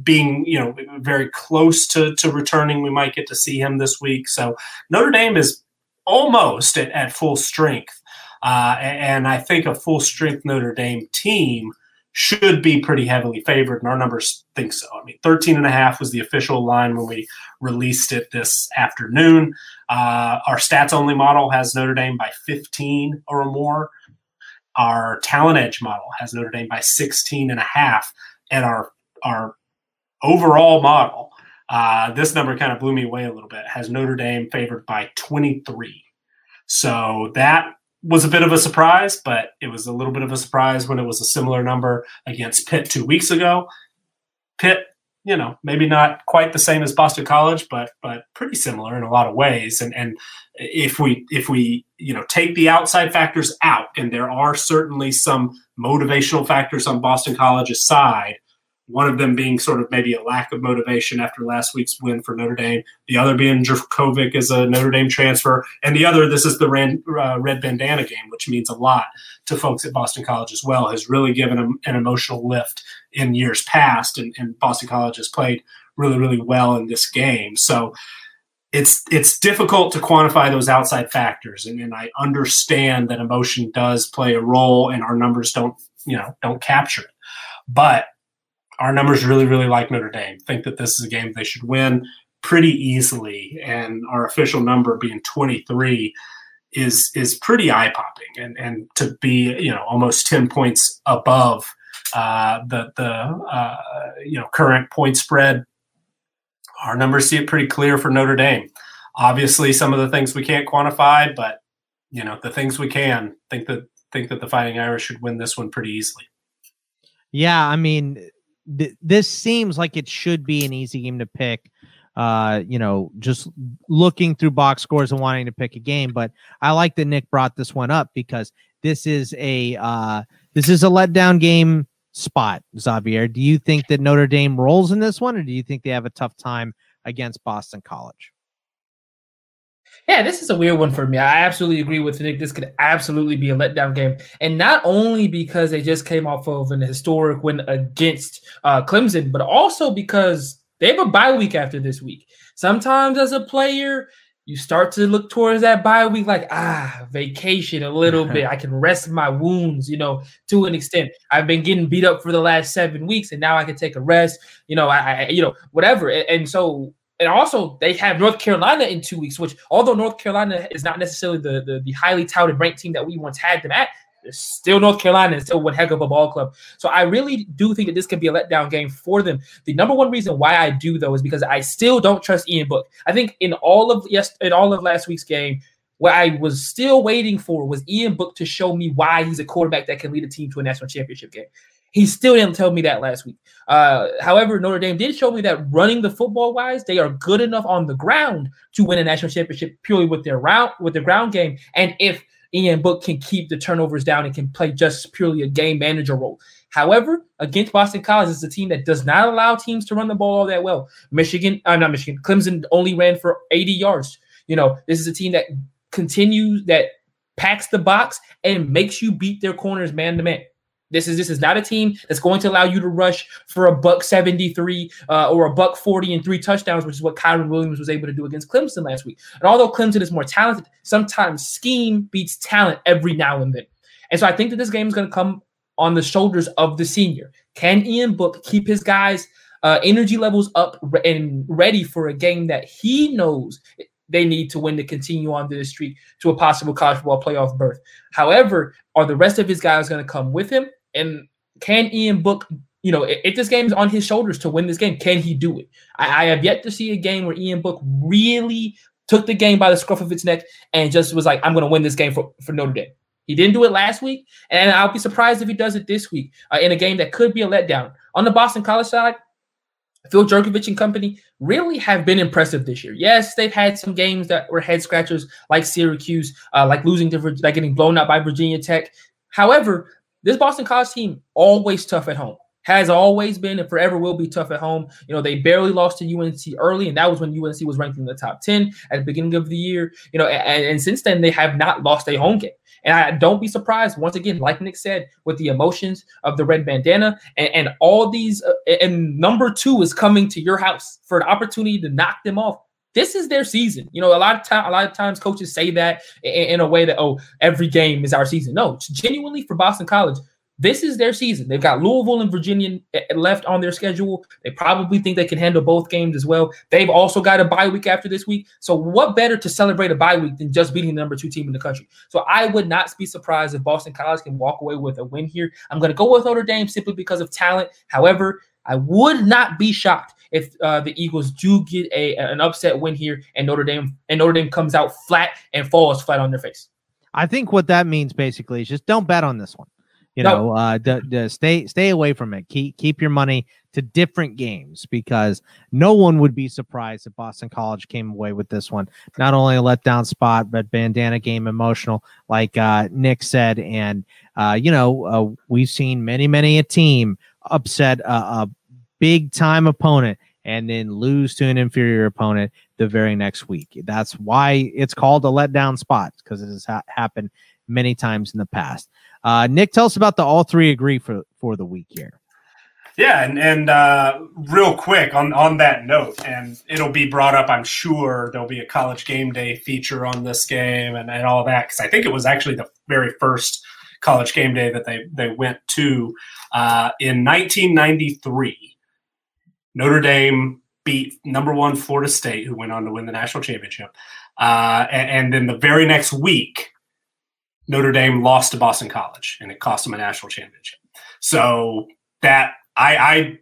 being you know very close to to returning. We might get to see him this week. So Notre Dame is almost at, at full strength, uh, and I think a full strength Notre Dame team should be pretty heavily favored, and our numbers think so. I mean, 13 and a half was the official line when we released it this afternoon. Uh, our stats only model has Notre Dame by 15 or more. Our talent edge model has Notre Dame by 16 and a half. And our, our overall model, uh, this number kind of blew me away a little bit, has Notre Dame favored by 23. So that was a bit of a surprise, but it was a little bit of a surprise when it was a similar number against Pitt two weeks ago. Pitt, you know, maybe not quite the same as Boston College, but but pretty similar in a lot of ways. And and if we if we you know take the outside factors out, and there are certainly some motivational factors on Boston College's side, one of them being sort of maybe a lack of motivation after last week's win for Notre Dame, the other being Jurkovec as a Notre Dame transfer, and the other, this is the red, uh, red bandana game, which means a lot to folks at Boston College as well, has really given them an emotional lift in years past, and, and Boston College has played really, really well in this game. So it's it's difficult to quantify those outside factors, and, and I understand that emotion does play a role, and our numbers don't, you know, don't capture it, but our numbers really, really like Notre Dame. Think that this is a game they should win pretty easily, and our official number being 23 is is pretty eye popping, and and to be you know almost 10 points above uh, the the uh, you know current point spread. Our numbers see it pretty clear for Notre Dame. Obviously, some of the things we can't quantify, but you know the things we can. Think that think that the Fighting Irish should win this one pretty easily. Yeah, I mean, th- this seems like it should be an easy game to pick. Uh, you know, just looking through box scores and wanting to pick a game. But I like that Nick brought this one up because this is a uh, this is a letdown game spot. Xavier, do you think that Notre Dame rolls in this one, or do you think they have a tough time against Boston College? Yeah, this is a weird one for me. I absolutely agree with Nick. This could absolutely be a letdown game, and not only because they just came off of an historic win against uh, Clemson, but also because they have a bye week after this week. Sometimes, as a player, you start to look towards that bye week like ah vacation a little bit i can rest my wounds you know to an extent i've been getting beat up for the last seven weeks and now i can take a rest you know i, I you know whatever and, and so and also they have North Carolina in two weeks, which although North Carolina is not necessarily the, the, the highly touted ranked team that we once had them at, still North Carolina and still one heck of a ball club. So I really do think that this can be a letdown game for them. The number one reason why I do though is because I still don't trust Ian Book. I think in all of yes in all of last week's game, what I was still waiting for was Ian Book to show me why he's a quarterback that can lead a team to a national championship game. He still didn't tell me that last week. Uh, however, Notre Dame did show me that running the football wise, they are good enough on the ground to win a national championship purely with their route with their ground game. And if Ian Book can keep the turnovers down and can play just purely a game manager role. However, against Boston College, it's a team that does not allow teams to run the ball all that well. Michigan, I'm uh, not Michigan, Clemson only ran for 80 yards. You know, this is a team that continues that packs the box and makes you beat their corners man to man. This is this is not a team that's going to allow you to rush for a buck 73 uh, or a buck 40 and three touchdowns, which is what Kyren Williams was able to do against Clemson last week. And although Clemson is more talented, sometimes scheme beats talent every now and then. And so I think that this game is going to come on the shoulders of the senior. Can Ian Book keep his guys' uh, energy levels up and ready for a game that he knows they need to win to continue on the streak to a possible college football playoff berth? However, are the rest of his guys going to come with him? And can Ian Book, you know, if this game is on his shoulders to win this game, can he do it? I, I have yet to see a game where Ian Book really took the game by the scruff of its neck and just was like, I'm going to win this game for, for Notre Dame. He didn't do it last week, and I'll be surprised if he does it this week uh, in a game that could be a letdown. On the Boston College side, Phil Jurkovec and company really have been impressive this year. Yes, they've had some games that were head scratchers, like Syracuse, uh, like losing to, like getting blown out by Virginia Tech. However, this Boston College team always tough at home has always been and forever will be tough at home. You know, they barely lost to UNC early, and that was when UNC was ranked in the top 10 at the beginning of the year. You know, and, and since then they have not lost a home game. And I don't be surprised, once again, like Nick said, with the emotions of the red bandana and, and all these, uh, and number two is coming to your house for an opportunity to knock them off this is their season. You know, a lot of time, a lot of times coaches say that in, in, a way that oh, every game is our season. No, genuinely for Boston College. This is their season. They've got Louisville and Virginia eh, eh, left on their schedule. They probably think they can handle both games as well. They've also got a bye week after this week. So, what better to celebrate a bye week than just beating the number two team in the country? So, I would not be surprised if Boston College can walk away with a win here. I'm going to go with Notre Dame simply because of talent. However, I would not be shocked if uh, the Eagles do get a an upset win here and Notre Dame and Notre Dame comes out flat and falls flat on their face. I think what that means basically is just don't bet on this one. You know, uh, d- d- stay stay away from it. Keep keep your money to different games because no one would be surprised if Boston College came away with this one. Not only a letdown spot, but bandana game emotional, like uh, Nick said. And uh, you know, uh, we've seen many many a team upset a, a big time opponent and then lose to an inferior opponent the very next week. That's why it's called a letdown spot because it has ha- happened many times in the past. Uh, Nick, tell us about the all three agree for for the week here. Yeah, and and uh, real quick on on that note, and it'll be brought up. I'm sure there'll be a college game day feature on this game and, and all that because I think it was actually the very first college game day that they they went to uh, in 1993. Notre Dame beat number one Florida State, who went on to win the national championship, uh, and, and then the very next week Notre Dame lost to Boston College, and it cost them a national championship. So that I, I,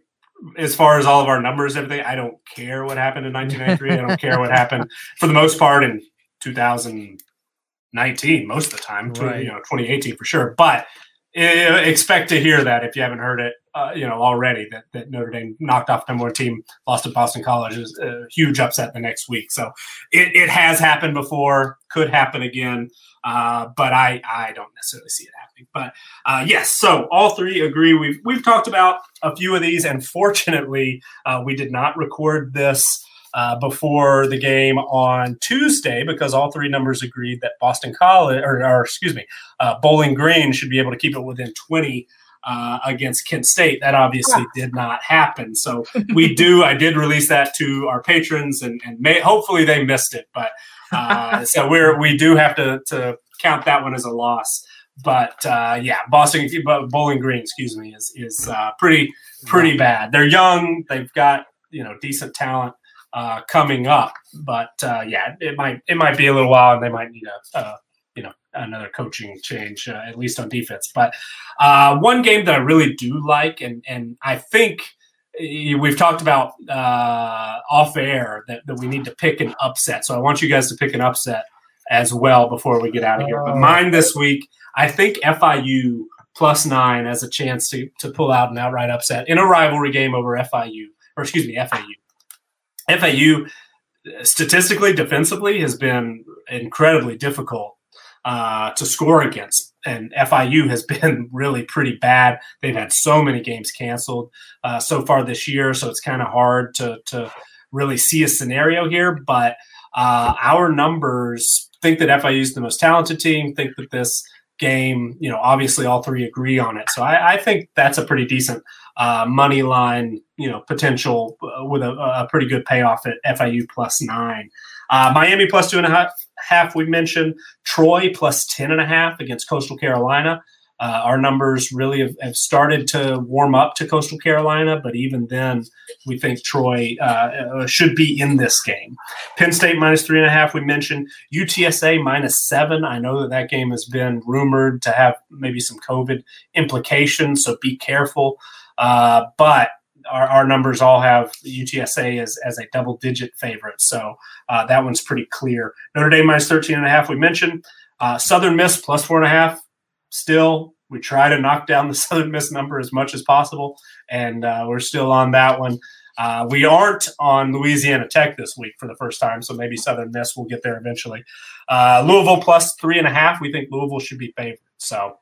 as far as all of our numbers, everything, I don't care what happened in 1993. I don't care what happened for the most part in 2019, most of the time, right. you know, 2018 for sure. But uh, expect to hear that if you haven't heard it, uh, you know, already that, that Notre Dame knocked off number one team, lost to Boston College is a huge upset the next week. So it, it has happened before, could happen again. Uh, but I, I don't necessarily see it happening. But uh, yes, so all three agree. We've we've talked about a few of these, and fortunately, uh, we did not record this uh, before the game on Tuesday because all three numbers agreed that Boston College, or, or excuse me, uh, Bowling Green should be able to keep it within twenty. Uh, against Kent State. That obviously yeah. did not happen. So we do. I did release that to our patrons, and, and may, hopefully they missed it. But uh, so we're we do have to to count that one as a loss. But uh, yeah, Boston Bowling Green, excuse me, is is uh, pretty pretty bad. They're young. They've got you know decent talent uh, coming up, but uh, yeah, it might it might be a little while, and they might need a. you know another coaching change uh, at least on defense but one game that i really do like and and i think we've talked about uh, off air that, that we need to pick an upset. So I want you guys to pick an upset as well before we get out of here. But mine this week, I think FIU plus nine has a chance to, to pull out an outright upset in a rivalry game over FIU, or excuse me, FAU. FAU statistically, defensively, has been incredibly difficult uh, to score against and FIU has been really pretty bad. They've had so many games canceled uh, so far this year, so it's kind of hard to to really see a scenario here. But uh, our numbers think that FIU is the most talented team. Think that this game, you know, obviously all three agree on it. So I, I think that's a pretty decent uh, money line, you know, potential uh, with a, a, pretty good payoff at FIU plus nine. Uh, Miami plus two and a half, half we mentioned. Troy plus ten and a half against Coastal Carolina. Uh, our numbers really have, have, started to warm up to Coastal Carolina, but even then, we think Troy uh, uh should be in this game. Penn State minus three and a half. We mentioned UTSA minus seven. I know that that game has been rumored to have maybe some COVID implications, so be careful. Uh, but our, our, numbers all have UTSA as, as a double digit favorite. So uh, that one's pretty clear. Notre Dame minus 13 and a half, we mentioned. Uh, Southern Miss plus four and a half. Still, we try to knock down the Southern Miss number as much as possible, and uh, we're still on that one. Uh, we aren't on Louisiana Tech this week for the first time, so maybe Southern Miss will get there eventually. Uh, Louisville plus three and a half. We think Louisville should be favored. So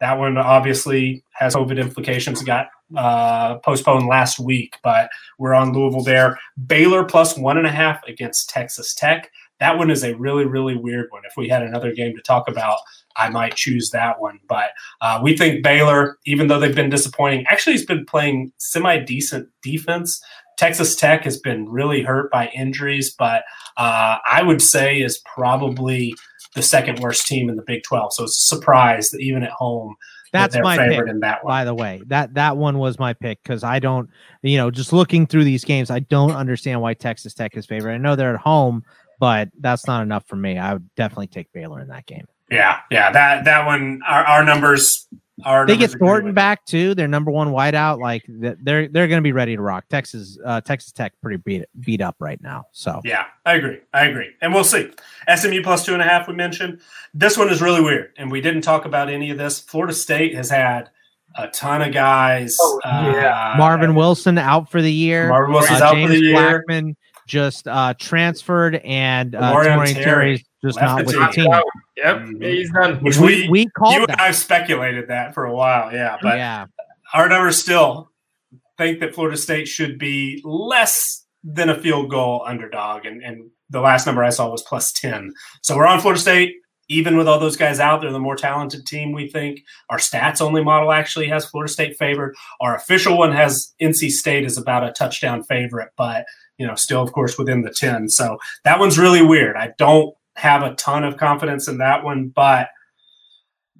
that one obviously has COVID implications. Got uh, postponed last week, but we're on Louisville there. Baylor plus one and a half against Texas Tech. That one is a really, really weird one. If we had another game to talk about, I might choose that one. But uh, we think Baylor, even though they've been disappointing, actually has been playing semi decent defense. Texas Tech has been really hurt by injuries, but uh, I would say is probably the second worst team in the Big 12. So it's a surprise that even at home, that's that my favorite pick, in that one. By the way, that that one was my pick because I don't, you know, just looking through these games, I don't understand why Texas Tech is favorite. I know they're at home, but that's not enough for me. I would definitely take Baylor in that game. Yeah, yeah, that that one, our, our numbers are. They get Thornton back too. Their number one wideout, like they're they're going to be ready to rock. Texas, uh, Texas Tech, pretty beat beat up right now. So yeah, I agree, I agree, and we'll see. SMU plus two and a half. We mentioned this one is really weird, and we didn't talk about any of this. Florida State has had a ton of guys. Oh, yeah. Uh, Marvin Wilson out for the year. Marvin Wilson's uh, out for the year. Blackman just uh, transferred, and uh, Tamorrion Terry just not with the team. Yep, mm-hmm. he's done. Which we we called you that. and I speculated that for a while. Yeah, but yeah. our numbers still think that Florida State should be less than a field goal underdog, and and the last number I saw was plus ten. So we're on Florida State. Even with all those guys out, they're the more talented team. We think our stats only model actually has Florida State favored. Our official one has NC State as about a touchdown favorite, but you know, still of course within the ten. So that one's really weird. I don't have a ton of confidence in that one, but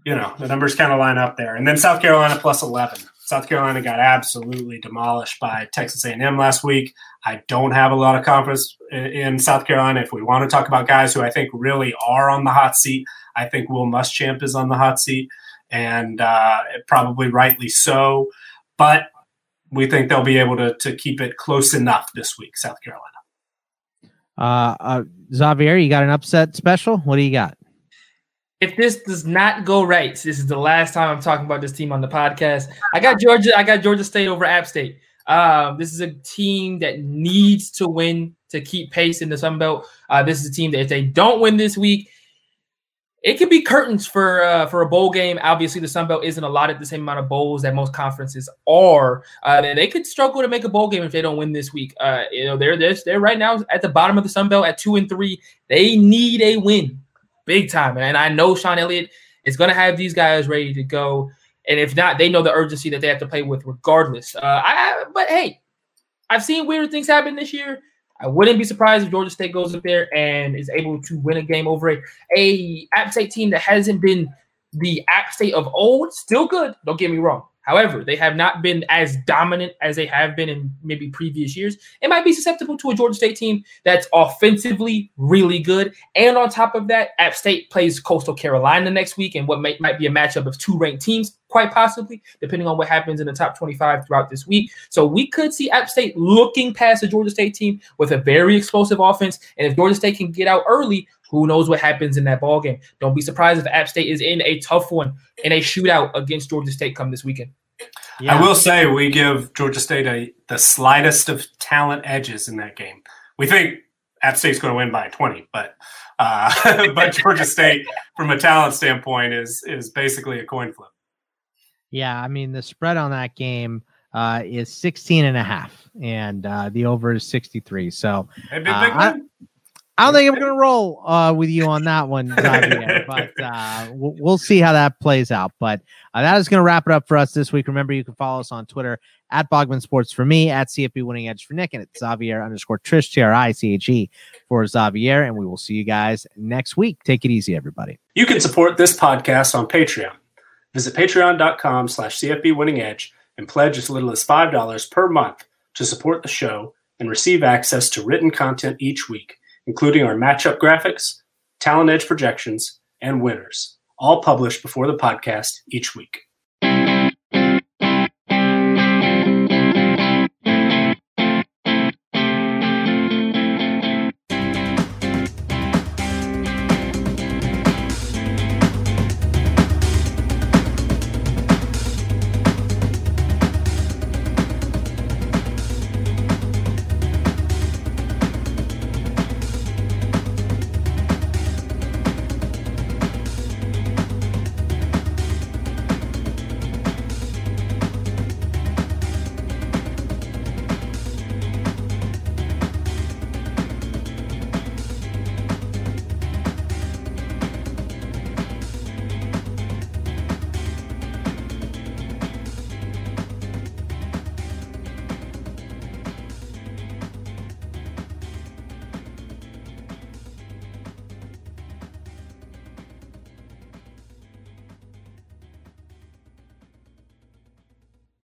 you know the numbers kind of line up there. And then South Carolina plus eleven. South Carolina got absolutely demolished by Texas A&M last week. I don't have a lot of confidence in South Carolina. If we want to talk about guys who I think really are on the hot seat, I think Will Muschamp is on the hot seat, and uh, probably rightly so. But we think they'll be able to to keep it close enough this week, South Carolina. Uh, uh, Xavier, you got an upset special? What do you got? If this does not go right, this is the last time I'm talking about this team on the podcast. I got Georgia. I got Georgia State over App State. Um, this is a team that needs to win to keep pace in the Sun Belt. Uh, this is a team that if they don't win this week, it could be curtains for uh, for a bowl game. Obviously, the Sun Belt isn't allotted the same amount of bowls that most conferences are. Uh, they could struggle to make a bowl game if they don't win this week. Uh, you know, they're, they're they're right now at the bottom of the Sun Belt at two and three. They need a win, big time. And I know Shawn Elliott is going to have these guys ready to go. And if not, they know the urgency that they have to play with, regardless. Uh, I, but hey, I've seen weird things happen this year. I wouldn't be surprised if Georgia State goes up there and is able to win a game over a, a App State team that hasn't been the App State of old. Still good, don't get me wrong. However, they have not been as dominant as they have been in maybe previous years. It might be susceptible to a Georgia State team that's offensively really good. And on top of that, App State plays Coastal Carolina next week, and what may, might be a matchup of two ranked teams, quite possibly, depending on what happens in the top 25 throughout this week. So we could see App State looking past the Georgia State team with a very explosive offense. And if Georgia State can get out early, who knows what happens in that ball game? Don't be surprised if App State is in a tough one in a shootout against Georgia State come this weekend. Yeah. I will say we give Georgia State a, the slightest of talent edges in that game. We think App State's going to win by 20, but uh, but Georgia State, from a talent standpoint, is is basically a coin flip. Yeah, I mean the spread on that game uh, is 16 and a half, and uh, the over is 63. So uh, I don't think I'm going to roll uh, with you on that one, Xavier, but uh, we'll, we'll, see how that plays out. But uh, that is going to wrap it up for us this week. Remember, you can follow us on Twitter at Bogman Sports for me, at CFB Winning Edge for Nick, and at Xavier underscore Triche, T R I C H E for Xavier. And we will see you guys next week. Take it easy, everybody. You can support this podcast on Patreon. Visit patreon.com slash CFB Winning Edge and pledge as little as $5 per month to support the show and receive access to written content each week, including our matchup graphics, talent edge projections, and winners, all published before the podcast each week.